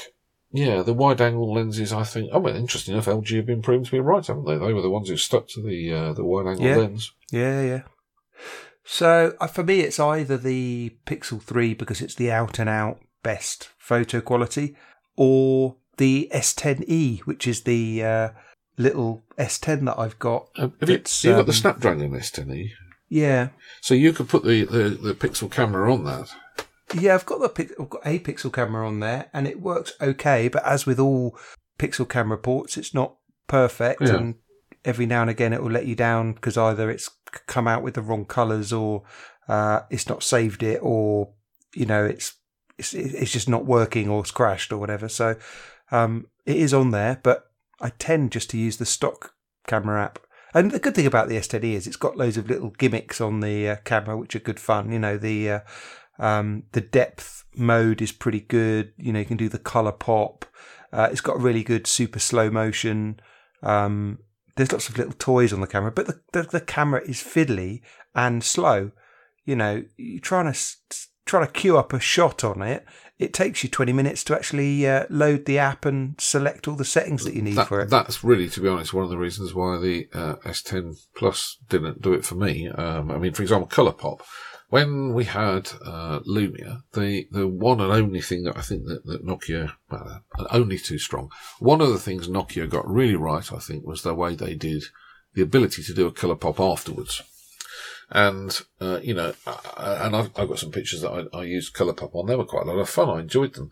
yeah, the wide angle lenses, I think, oh, well, interesting enough, LG have been proven to be right, haven't they? They were the ones who stuck to the uh, the wide angle Yeah. lens. Yeah, yeah. So uh, for me, it's either the Pixel 3 because it's the out and out best photo quality, or the S10e, which is the uh, little S10 that I've got. Uh, have you, It's, you got the um, Snapdragon S10e? Yeah, So you could put the, the, the Pixel camera on that. yeah. I've got the I've got a Pixel camera on there, and it works okay. But as with all Pixel camera ports, it's not perfect, Yeah. and every now and again it will let you down because either it's come out with the wrong colours or uh, it's not saved it, or you know it's it's it's just not working or it's crashed or whatever. So um, it is on there, but I tend just to use the stock camera app. And the good thing about the S10e is it's got loads of little gimmicks on the uh, camera, which are good fun. You know, the uh, um, the depth mode is pretty good. You know, you can do the color pop. Uh, it's got really good super slow motion. Um, there's lots of little toys on the camera, but the, the, the camera is fiddly and slow. You know, you're trying to trying to queue up a shot on it. It takes you 20 minutes to actually uh, load the app and select all the settings that you need That, for it. That's really, to be honest, one of the reasons why the uh, S10 Plus didn't do it for me. Um, I mean, for example, Color Pop. When we had uh, Lumia, the the one and only thing that I think that, that Nokia, well, uh, only too strong. One of the things Nokia got really right, I think, was the way they did the ability to do a Color Pop afterwards. And, uh, you know, and I've, I've got some pictures that I, I used Colour Pop on. They were quite a lot of fun. I enjoyed them.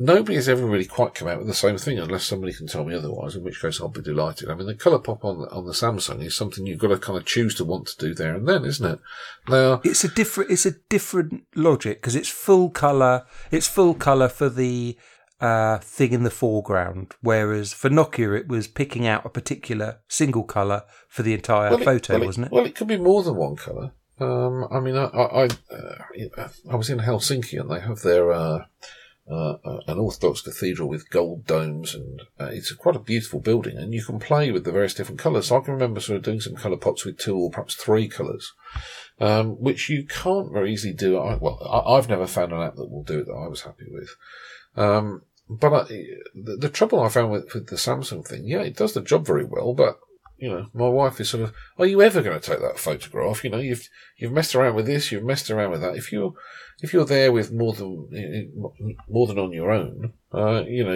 Nobody has ever really quite come out with the same thing unless somebody can tell me otherwise, in which case I'll be delighted. I mean, the Colour Pop on the, on the Samsung is something you've got to kind of choose to want to do there and then, isn't it? Now, It's a different. It's a different logic because it's full color. It's full color for the uh, thing in the foreground, whereas for Nokia it was picking out a particular single color for the entire well, photo, well, wasn't it? Well, it could be more than one colour. Um, I mean, I, I, I, uh, I was in Helsinki and they have their, uh, uh, uh, an Orthodox cathedral with gold domes, and uh, it's quite a beautiful building. And you can play with the various different colours. So I can remember sort of doing some colour pops with two or perhaps three colours, um, which you can't very easily do. I, well, I, I've never found an app that will do it that I was happy with. Um, but I, the, the trouble I found with, with the Samsung thing, yeah, it does the job very well, but you know, my wife is sort of, are you ever going to take that photograph? You know, you've you've messed around with this, you've messed around with that. If you're if you're there with more than more than on your own, uh, you know,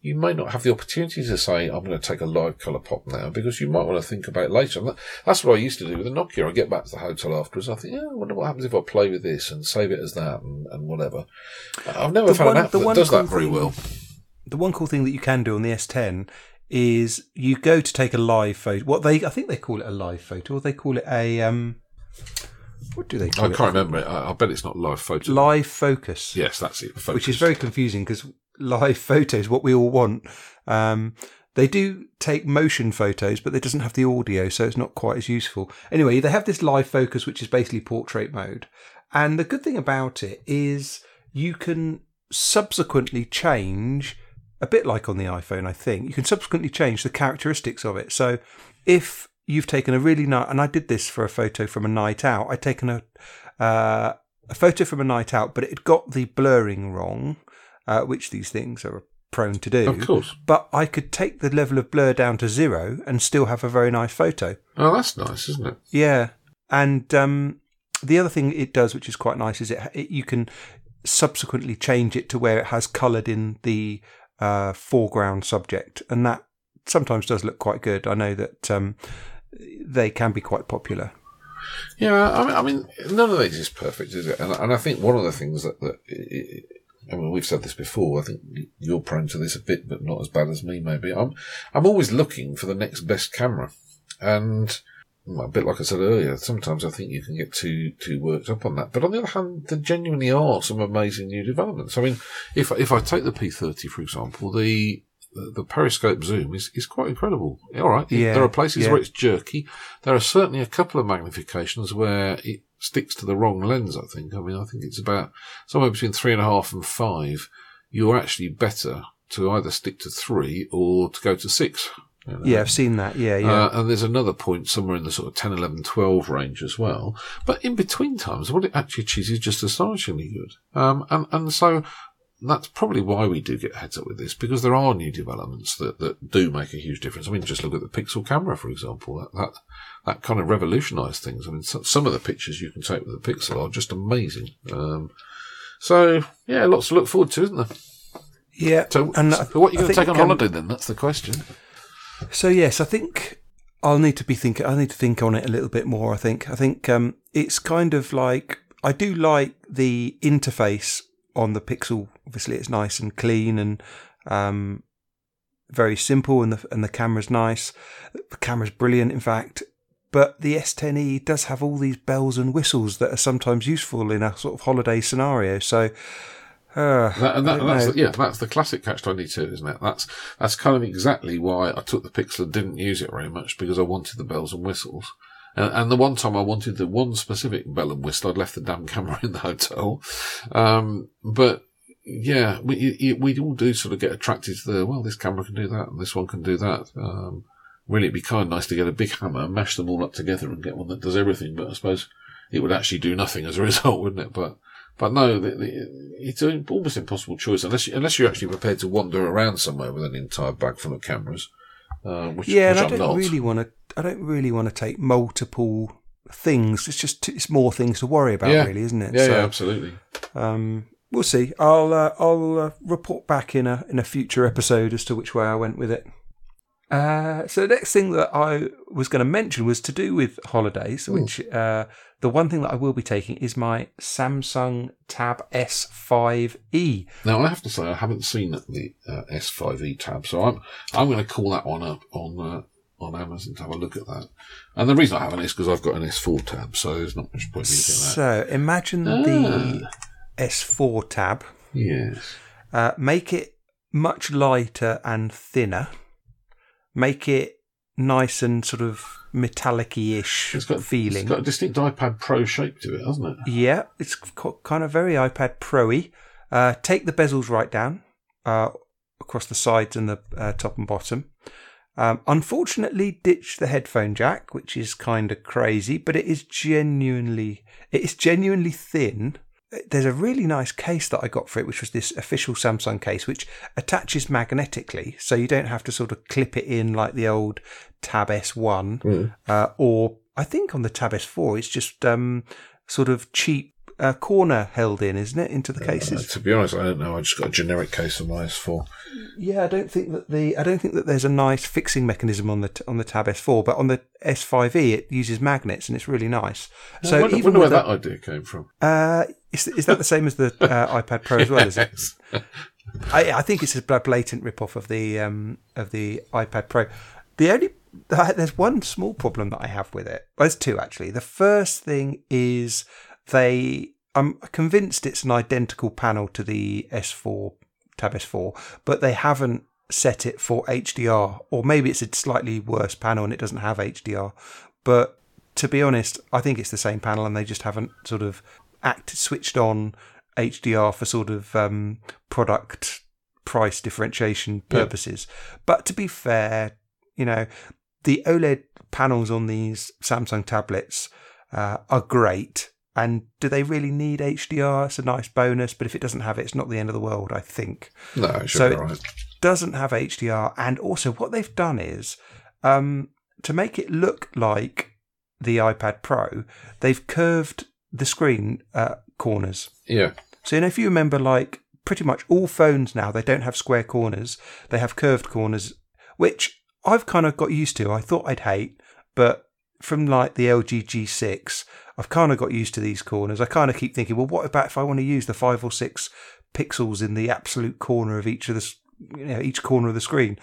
you, may not have the opportunity to say, I'm going to take a live color pop now, because you might want to think about it later. And that, that's what I used to do with the Nokia. I get back to the hotel afterwards. I think, yeah, I wonder what happens if I play with this and save it as that and, and whatever. I've never The found one- an app that does cool that very thing- well. The one cool thing that you can do on the S10 is you go to take a live photo. What they, I think they call it a live photo, or they call it a um, what do they call I it? can't remember it. I, I bet it's not live photo. Live focus. Yes, that's it. which is very confusing because live photos, what we all want. Um, they do take motion photos, but it doesn't have the audio, so it's not quite as useful. Anyway, they have this live focus, which is basically portrait mode. And the good thing about it is you can subsequently change, a bit like on the iPhone, I think, you can subsequently change the characteristics of it. So if you've taken a really nice, and I did this for a photo from a night out, I'd taken a, uh, a photo from a night out, but it got the blurring wrong, uh, which these things are prone to do. Of course. But I could take the level of blur down to zero and still have a very nice photo. Oh, that's nice, isn't it? Yeah, and um, the other thing it does, which is quite nice, is it, it you can subsequently change it to where it has coloured in the uh, foreground subject, and that sometimes does look quite good. I know that um, they can be quite popular. Yeah, I mean, I mean, none of these is perfect, is it? And, and I think one of the things that, that I mean, we've said this before. I think you're prone to this a bit, but not as bad as me. Maybe I'm. I'm always looking for the next best camera, and a bit like I said earlier. Sometimes I think you can get too too worked up on that. But on the other hand, there genuinely are some amazing new developments. I mean, if if I take the P30 for example, the the, periscope zoom is, is quite incredible. All right, Yeah, there are places yeah. where it's jerky. There are certainly a couple of magnifications where it sticks to the wrong lens. I think. I mean, I think it's about somewhere between three and a half and five. You're actually better to either stick to three or to go to six. Yeah, I've seen that. Yeah, yeah. Uh, and there's another point somewhere in the sort of 10, 11, 12 range as well. But in between times, what it actually achieves is just astonishingly good. Um, and, and so that's probably why we do get heads up with this because there are new developments that, that do make a huge difference. I mean, just look at the Pixel camera, for example. That that, that kind of revolutionised things. I mean, so, some of the pictures you can take with the Pixel are just amazing. Um, so yeah, lots to look forward to, isn't there? Yeah. So, and so what are you going to take on um, holiday then? That's the question. So yes, I think I'll need to be thinking. I need to think on it a little bit more. I think. I think um, it's kind of like I do like the interface on the Pixel. Obviously, it's nice and clean and um, very simple, and the and the camera's nice. The camera's brilliant, in fact. But the S10e does have all these bells and whistles that are sometimes useful in a sort of holiday scenario. So. Uh, That, and that, that's the, yeah, that's the classic catch twenty two, isn't it? That's that's kind of exactly why I took the Pixel and didn't use it very much because I wanted the bells and whistles. And, and the one time I wanted the one specific bell and whistle, I'd left the damn camera in the hotel. Um, but yeah, we we we all do sort of get attracted to the well, this camera can do that and this one can do that. Um, really, it'd be kind of nice to get a big hammer, mash them all up together, and get one that does everything. But I suppose it would actually do nothing as a result, wouldn't it? But but no, the, the, it's an almost impossible choice unless you, unless you're actually prepared to wander around somewhere with an entire bag full of cameras. Uh, which, yeah, which I I'm don't not. really want to. I don't really want to take multiple things. It's just it's more things to worry about, Yeah. really, isn't it? yeah, so, yeah, absolutely. um, we'll see. I'll uh, I'll uh, report back in a in a future episode as to which way I went with it. Uh, so the next thing that I was going to mention was to do with holidays, which uh, the one thing that I will be taking is my Samsung Tab S5e. Now I have to say I haven't seen the uh, S5e tab, so I'm I'm going to call that one up on uh, on Amazon to have a look at that. And the reason I haven't is because I've got an S4 tab, so there's not much point in looking at that. So imagine the S4 Tab. Yes. Uh, make it much lighter and thinner. Make it nice and sort of metallic-ish It's got feeling. It's got a distinct iPad Pro shape to it, hasn't it? Yeah, it's kind of very iPad Pro-y. Uh, take the bezels right down uh, across the sides and the uh, top and bottom. Um, unfortunately, ditch the headphone jack, which is kind of crazy, but it is genuinely it is genuinely thin. There's a really nice case that I got for it, which was this official Samsung case, which attaches magnetically, so you don't have to sort of clip it in like the old Tab S1, uh, or I think on the Tab S4, it's just um, sort of cheap uh, corner held in, isn't it, into the Uh, cases? to be honest, I don't know. I just got a generic case of my S4. Yeah, I don't think that the I don't think that there's a nice fixing mechanism on the on the Tab S4, but on the S5e it uses magnets and it's really nice. So So I wonder, even wonder where with that idea came from. uh, is, is that the same as the uh, iPad Pro as well? Is it? I, I think it's a blatant rip-off of the um, of the iPad Pro. The only there's one small problem that I have with it. Well, there's two actually. The first thing is they. I'm convinced it's an identical panel to the S4 Tab S4, but they haven't set it for HDR, or maybe it's a slightly worse panel and it doesn't have HDR. But to be honest, I think it's the same panel and they just haven't sort of act switched on HDR for sort of um, product price differentiation purposes. But to be fair, you know, the OLED panels on these Samsung tablets uh, are great. And do they really need HDR? It's a nice bonus, but if it doesn't have it, it's not the end of the world, I think No, it should So be it- right. doesn't have HDR, and also what they've done is um, to make it look like the iPad Pro, they've curved the screen uh, corners. Yeah. So you know, if you remember, like pretty much all phones now, they don't have square corners; they have curved corners, which I've kind of got used to. I thought I'd hate, but from like the LG G6, I've kind of got used to these corners. I kind of keep thinking, well, what about if I want to use the five or six pixels in the absolute corner of each of the, you know, each corner of the screen?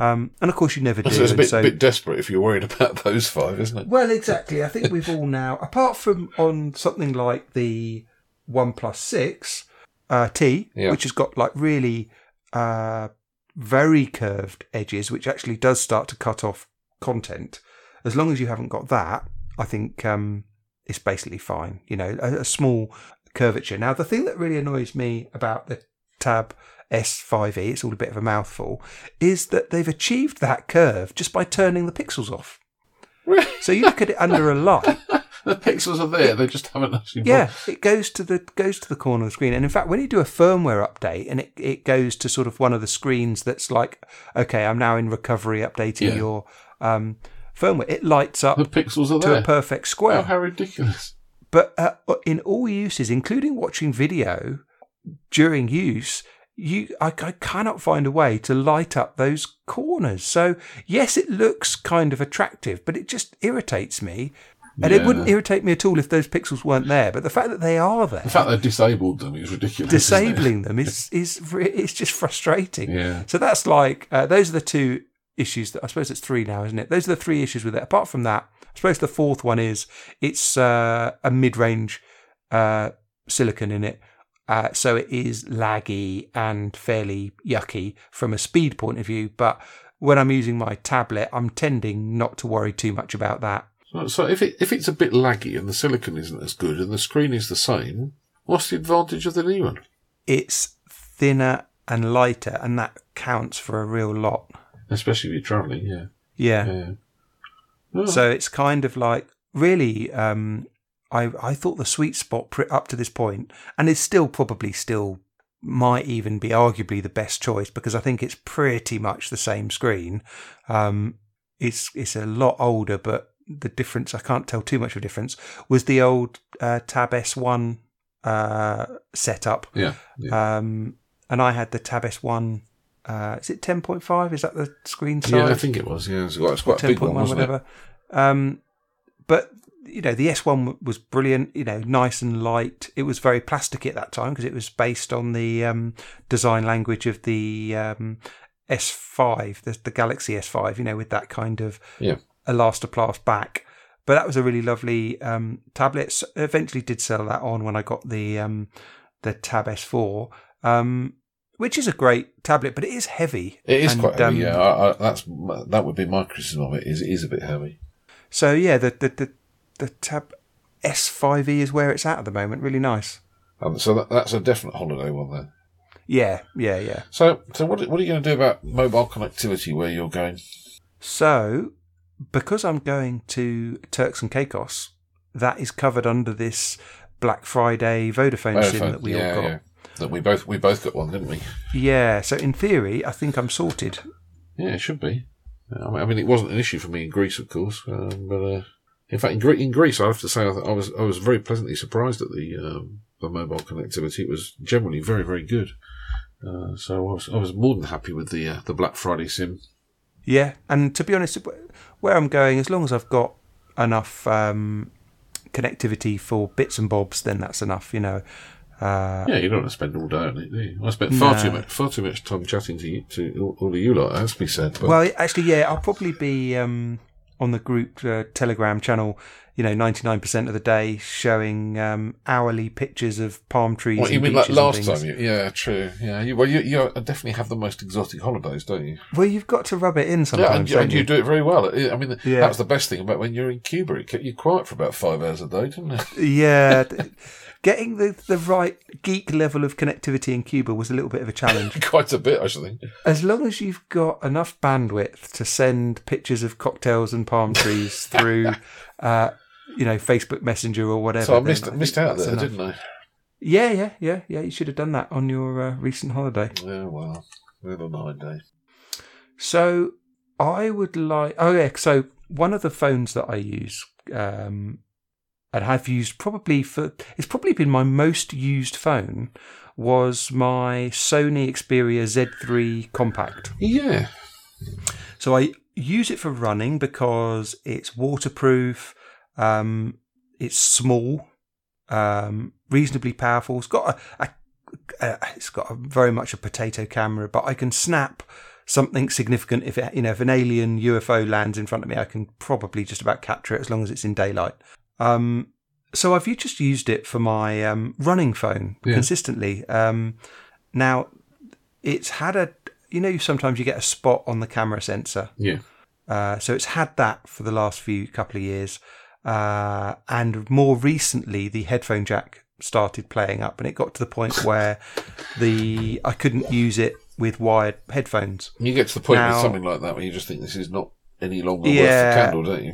Um, and of course, you never do. So it's a bit, so- bit desperate if you're worried about those five, isn't it? well, exactly. I think we've all now, apart from on something like the OnePlus 6 uh, T, Yeah. which has got like really uh, very curved edges, which actually does start to cut off content. As long as you haven't got that, I think um, it's basically fine. You know, a, a small curvature. Now, the thing that really annoys me about the Tab S5e, it's all a bit of a mouthful, is that they've achieved that curve just by turning the pixels off. So you look at it under a light, the pixels are there. They just haven't actually. Yeah, it goes to the goes to the corner of the screen, and in fact, when you do a firmware update, and it, it goes to sort of one of the screens that's like, okay, I'm now in recovery, updating Yeah. your um, firmware. It lights up the pixels are to there. a perfect Oh, square. how ridiculous! but uh, in all uses, including watching video during use, you I, I cannot find a way to light up those corners. So yes, it looks kind of attractive, but it just irritates me. And it wouldn't irritate me at all if those pixels weren't there. But the fact that they are there, The fact they've disabled them is ridiculous. disabling them is is it's just frustrating. Yeah. So that's like uh, those are the two issues that I suppose it's three now, isn't it? Those are the three issues with it. Apart from that, I suppose the fourth one is it's uh, a mid-range uh, silicon in it, uh, so it is laggy and fairly yucky from a speed point of view. But when I'm using my tablet, I'm tending not to worry too much about that. So, if it if it's a bit laggy and the silicon isn't as good and the screen is the same, what's the advantage of the new one? It's thinner and lighter, and that counts for a real lot. Especially if you're travelling. Yeah. Yeah. Yeah. Oh, So it's kind of like really. Um, I I thought the sweet spot up to this point, and is still probably still might even be arguably the best choice because I think it's pretty much the same screen. Um, it's it's a lot older, but the difference I can't tell too much of a difference was the old uh, Tab S1 uh, setup, yeah. yeah. um, and I had the Tab S1. Uh, is it ten point five? Is that the screen size? Yeah, I think it was. Yeah, it's quite, it's quite a big one, one, wasn't it? whatever. Um, but you know, the S one was brilliant. You know, nice and light. It was very plasticky at that time because it was based on the um, design language of the um, S five, the, the Galaxy S five. You know, with that kind of Yeah. elastoplast back. But that was a really lovely um, tablet. S- Eventually, did sell that on when I got the um, the Tab S4, um, which is a great tablet, but it is heavy. It is And, quite heavy. um, yeah, I, I, that's that would be my criticism of it. Is it is a bit heavy. So yeah, the the the, the tab S5e is where it's at at the moment. Really nice. Um, so that, that's a definite holiday one there. Yeah, yeah, yeah. So, so what, what are you going to do about mobile connectivity where you're going? So because I'm going to Turks and Caicos, that is covered under this Black Friday Vodafone, SIM that we yeah, all got. yeah. That we both we both got one, didn't we? Yeah. So in theory, I think I'm sorted. Yeah, it should be. I mean, I mean, it wasn't an issue for me in Greece, of course, um, but uh, in fact, in, Gre- in Greece, I have to say, I, th- I was I was very pleasantly surprised at the um, the mobile connectivity. It was generally very very good. Uh, so I was I was more than happy with the uh, the Black Friday sim. Yeah, and to be honest, where I'm going, as long as I've got enough um, connectivity for bits and bobs, then that's enough. You know. Uh, Yeah, you don't want to spend all day on it, do you? I spent far No. too much far too much time chatting to you, to all, all of you lot. As be said, but Well, actually, yeah, I'll probably be um, on the group uh, Telegram channel. You know, ninety nine percent of the day showing um, hourly pictures of palm trees. what you and mean like and last time? You, yeah, true. Yeah, you, well, you, you definitely have the most exotic holidays, don't you? Well, you've got to rub it in Yeah, sometimes. and, don't and you do it very well. I mean, Yeah. that's the best thing about when you're in Cuba. It kept you quiet for about five hours a day, didn't it? Yeah, getting the the right geek level of connectivity in Cuba was a little bit of a challenge. Quite a bit, I should think. as long as you've got enough bandwidth to send pictures of cocktails and palm trees through, uh, you know, Facebook Messenger or whatever. So I missed think missed out there, enough. didn't I? Yeah, yeah, yeah, yeah. You should have done that on your uh, recent holiday. Yeah, well, never mind, eh? So I would like. Oh yeah. So one of the phones that I use, um, and have used probably for it's probably been my most used phone was my Sony Xperia Z3 Compact. Yeah, So I use it for running because it's waterproof, um, it's small, um, reasonably powerful. It's got a, a, it's got a, very much a potato camera, but I can snap something significant if it, you know if an alien UFO lands in front of me, I can probably just about capture it as long as it's in daylight. Um, so I've just used it for my um, running phone Yeah. consistently. Um, now it's had a you know sometimes you get a spot on the camera sensor yeah. uh, so it's had that for the last few couple of years uh, and more recently the headphone jack started playing up and it got to the point where the i couldn't use it with wired headphones You get to the point Now- with something like that where you just think this is not any longer worth the candle, don't you?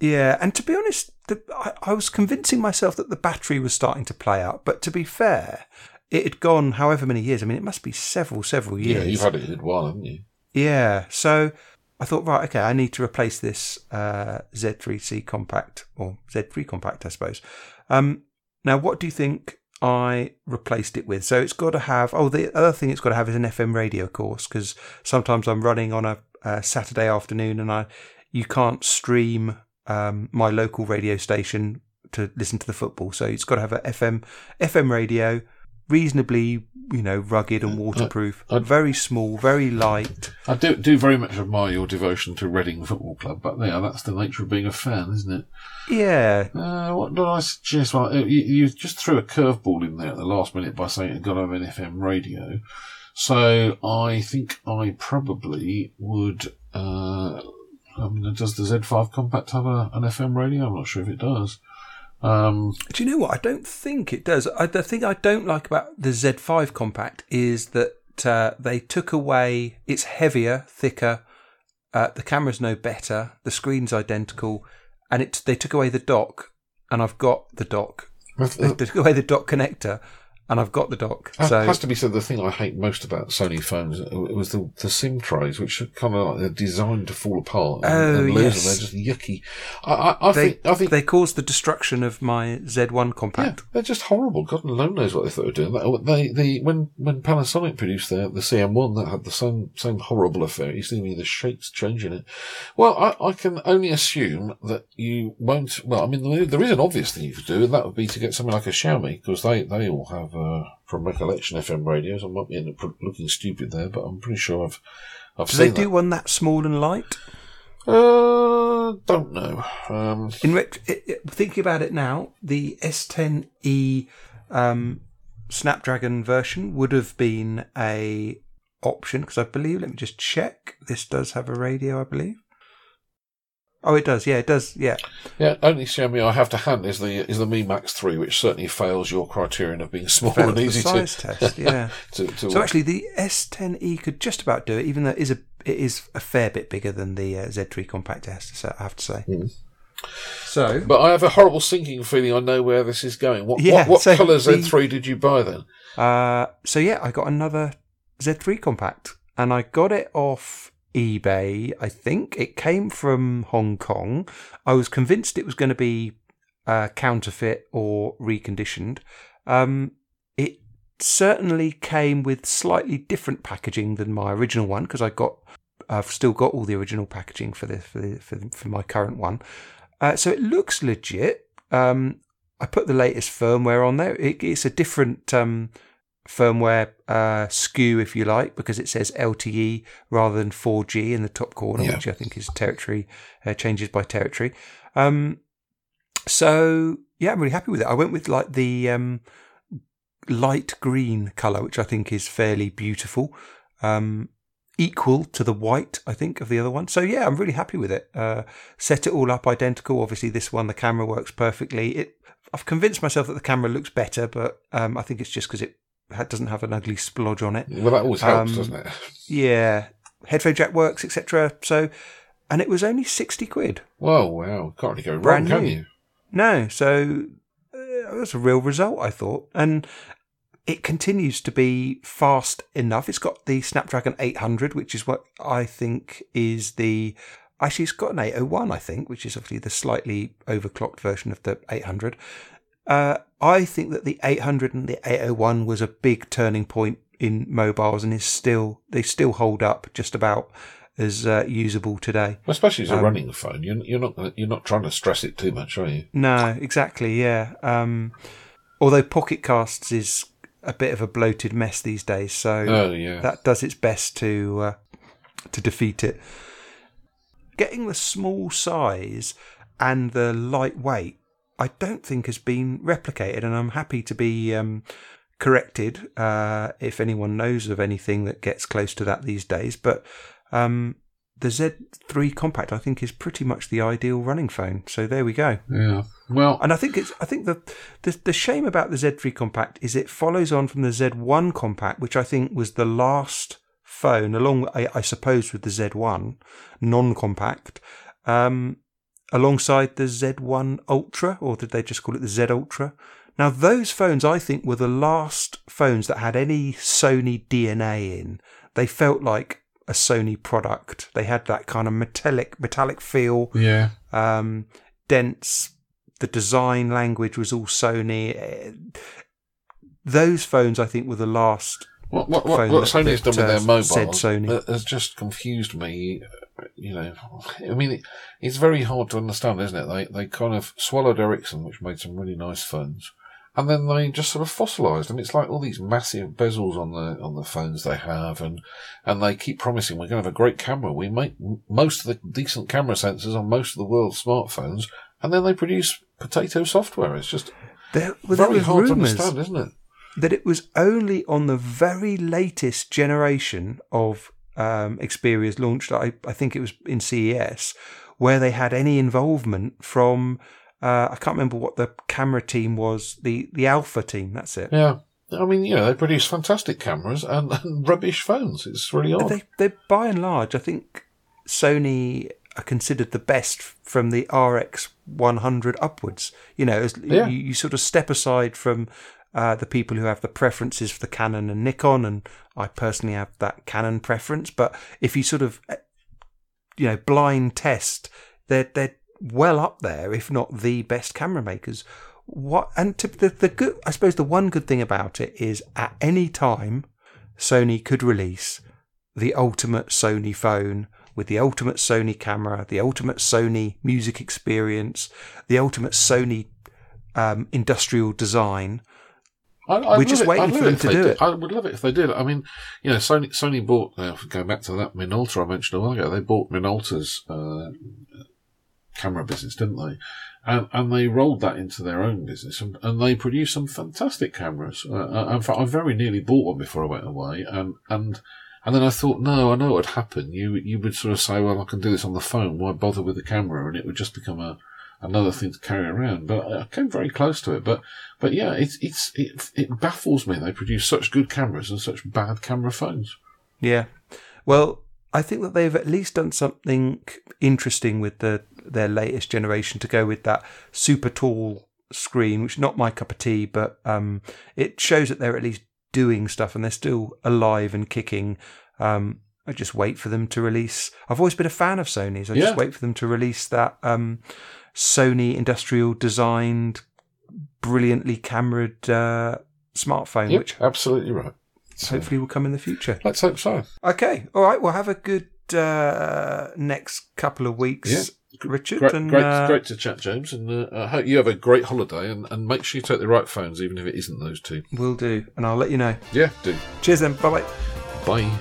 Yeah, and to be honest, the, I, I was convincing myself that the battery was starting to play out. But to be fair, it had gone however many years. I mean, it must be several, several years. Yeah, you've had it a while, haven't you? Yeah, so I thought, right, okay, I need to replace this uh, Z3C compact or Z3 compact, I suppose. Um, now, what do you think I replaced it with? So it's got to have. Oh, the other thing it's got to have is an FM radio, of course, because sometimes I'm running on a, a Saturday afternoon and I you can't stream um, my local radio station to listen to the football. So it's got to have a FM FM radio, reasonably you know rugged and waterproof, I- very small, very light. I do do very much admire your devotion to Reading Football Club, but yeah, that's the nature of being a fan, isn't it? Yeah, Uh, what did I suggest? Well, you, you just threw a curveball in there at the last minute by saying it got to have an FM radio. So I think I probably would. Uh, I mean, does the Z5 Compact have a, an FM radio? I'm not sure if it does. Um, Do you know what? I don't think it does. I, the thing I don't like about the Z5 compact is that uh, they took away. It's heavier, thicker. Uh, the camera's no better. The screen's identical, and it they took away the dock, and I've got the dock. They took away the dock connector, and I've got the dock. It So has to be said, the thing I hate most about Sony phones was the, the SIM trays, which are kind of like they're designed to fall apart and, Oh, and yes. they're just yucky. I, I, I they think, I think, they caused the destruction of my Z1 compact. yeah, they're just horrible. God alone knows what they thought they were doing. They, oh, they, when, when Panasonic produced their, the CM1, that had the same, same horrible affair. You see me, the shapes changing it. Well, I, I can only assume that you won't. Well, I mean, there- there is an obvious thing you could do, and that would be to get something like a Xiaomi, because they, they all have, uh, from recollection, FM radios. I might be looking stupid there, but I'm pretty sure I've, I've Do they do one that small and light? Uh, don't know. Um, In ret- it, it, thinking about it now, the S10e um, Snapdragon version would have been a option because I believe. Let me just check. This does have a radio, I believe. Oh, it does. Yeah, it does. Yeah. yeah, only Xiaomi I have to hand is the is the Mi Max Three, which certainly fails your criterion of being small Failed and the easy size to, test. Yeah. to, to so actually, the S10e could just about do it, even though it is a it is a fair bit bigger than the uh, Z3 Compact S. So I have to say. Mm. So But I have a horrible sinking feeling I know where this is going. What Yeah, what, what so colour Z3 did you buy then? Uh, so yeah, I got another Z3 compact, and I got it off eBay. I think it came from Hong Kong. I was convinced it was going to be uh, counterfeit or reconditioned. Um, it certainly came with slightly different packaging than my original one because I got. I've still got all the original packaging for the for the, for, the, for my current one, uh, so it looks legit. Um, I put the latest firmware on there. It, it's a different um, firmware uh, SKU, if you like, because it says LTE rather than 4G in the top corner, Yeah. which I think is territory uh, changes by territory. Um, so yeah, I'm really happy with it. I went with like the um, light green color, which I think is fairly beautiful. Um, equal to the white, I think, of the other one. So yeah, I'm really happy with it. Uh, set it all up identical. Obviously, this one the camera works perfectly. It I've convinced myself that the camera looks better, but um, I think it's just because it doesn't have an ugly splodge on it. Well, that always helps, Um, doesn't it? Yeah, headphone jack works, etc. So, and it was only sixty quid. Whoa, wow. Can't really go wrong, brand can you? No, so uh, was a real result, I thought, and it continues to be fast enough. It's got the Snapdragon 800, which is what I think is the actually it's got an 801, I think, which is obviously the slightly overclocked version of the 800. Uh, I think that the 800 and the 801 was a big turning point in mobiles, and is still they still hold up just about as uh, usable today. Well, especially as a Um, running phone. You're, you're not you're not trying to stress it too much, are you? No, exactly. Yeah. Um, although Pocket Casts is a bit of a bloated mess these days, so Oh, yeah. that does its best to uh, to defeat it. Getting the small size and the lightweight, I don't think has been replicated, and I'm happy to be um, corrected uh, if anyone knows of anything that gets close to that these days. But um, the Z3 Compact, I think, is pretty much the ideal running phone. So there we go. yeah. Well, And I think it's I think the, the the shame about the Z3 Compact is it follows on from the Z1 Compact, which I think was the last phone, along I, I suppose with the Z1 non-compact, um, alongside the Z1 Ultra, or did they just call it the Z Ultra? Now, those phones I think were the last phones that had any Sony DNA in. They felt like a Sony product. They had that kind of metallic metallic feel, Yeah. um, dense. The design language was all Sony. Those phones, I think, were the last. What what what, what Sony's that, done with their uh, mobile said Sony. has just confused me. You know, I mean, it, it's very hard to understand, isn't it? They they kind of swallowed Ericsson, which made some really nice phones, and then they just sort of fossilised. And it's like all these massive bezels on the on the phones they have, and and they keep promising we're going to have a great camera. We make most of the decent camera sensors on most of the world's smartphones, and then they produce potato software. It's just There, well, very was hard to understand, isn't it? that it was only on the very latest generation of um, Xperia's launched. I, I think it was in CES where they had any involvement from. Uh, I can't remember what the camera team was. The the Alpha team. That's it. Yeah. I mean, you know, they produce fantastic cameras and, and rubbish phones. It's really odd. they they by and large, I think Sony are considered the best from the RX 100 upwards. You know, as Yeah. you, you sort of step aside from uh, the people who have the preferences for the Canon and Nikon, and I personally have that Canon preference. But if you sort of, uh, you know, blind test, they're they're well up there, if not the best camera makers. What and to, the the good, I suppose the one good thing about it is at any time, Sony could release the ultimate Sony phone with the ultimate Sony camera, the ultimate Sony music experience, the ultimate Sony um, industrial design. I, I'd We're just it- waiting for them to do did. it. I would love it if they did. I mean, you know, Sony Sony bought. Uh, going back to that Minolta I mentioned a while ago, they bought Minolta's uh, camera business, didn't they? And and they rolled that into their own business, and, and they produced some fantastic cameras. Uh, uh, in fact, I very nearly bought one before I went away, and and. And then I thought, no, I know what would happen. You you would sort of say, well, I can do this on the phone. Why bother with the camera? And it would just become a another thing to carry around. But I came very close to it. But but yeah, it's it's it, it baffles me. They produce such good cameras and such bad camera phones. Yeah. Well, I think that they've at least done something interesting with the their latest generation to go with that super tall screen, which not my cup of tea, but um, it shows that they're at least doing stuff and they're still alive and kicking. Um, I just wait for them to release. I've always been a fan of Sony's. I Yeah. just wait for them to release that um, Sony industrial designed, brilliantly cameraed uh, smartphone, Yep, which absolutely right. So, hopefully will come in the future. let's hope so. Okay, all right. We'll have a good uh, next couple of weeks, Yeah. Richard. Great, and great, uh, great to chat, James, and uh, I hope you have a great holiday. And, and make sure you take the right phones, even if it isn't those two. we'll do, and I'll let you know. Yeah, do. Cheers, then. Bye bye. Bye.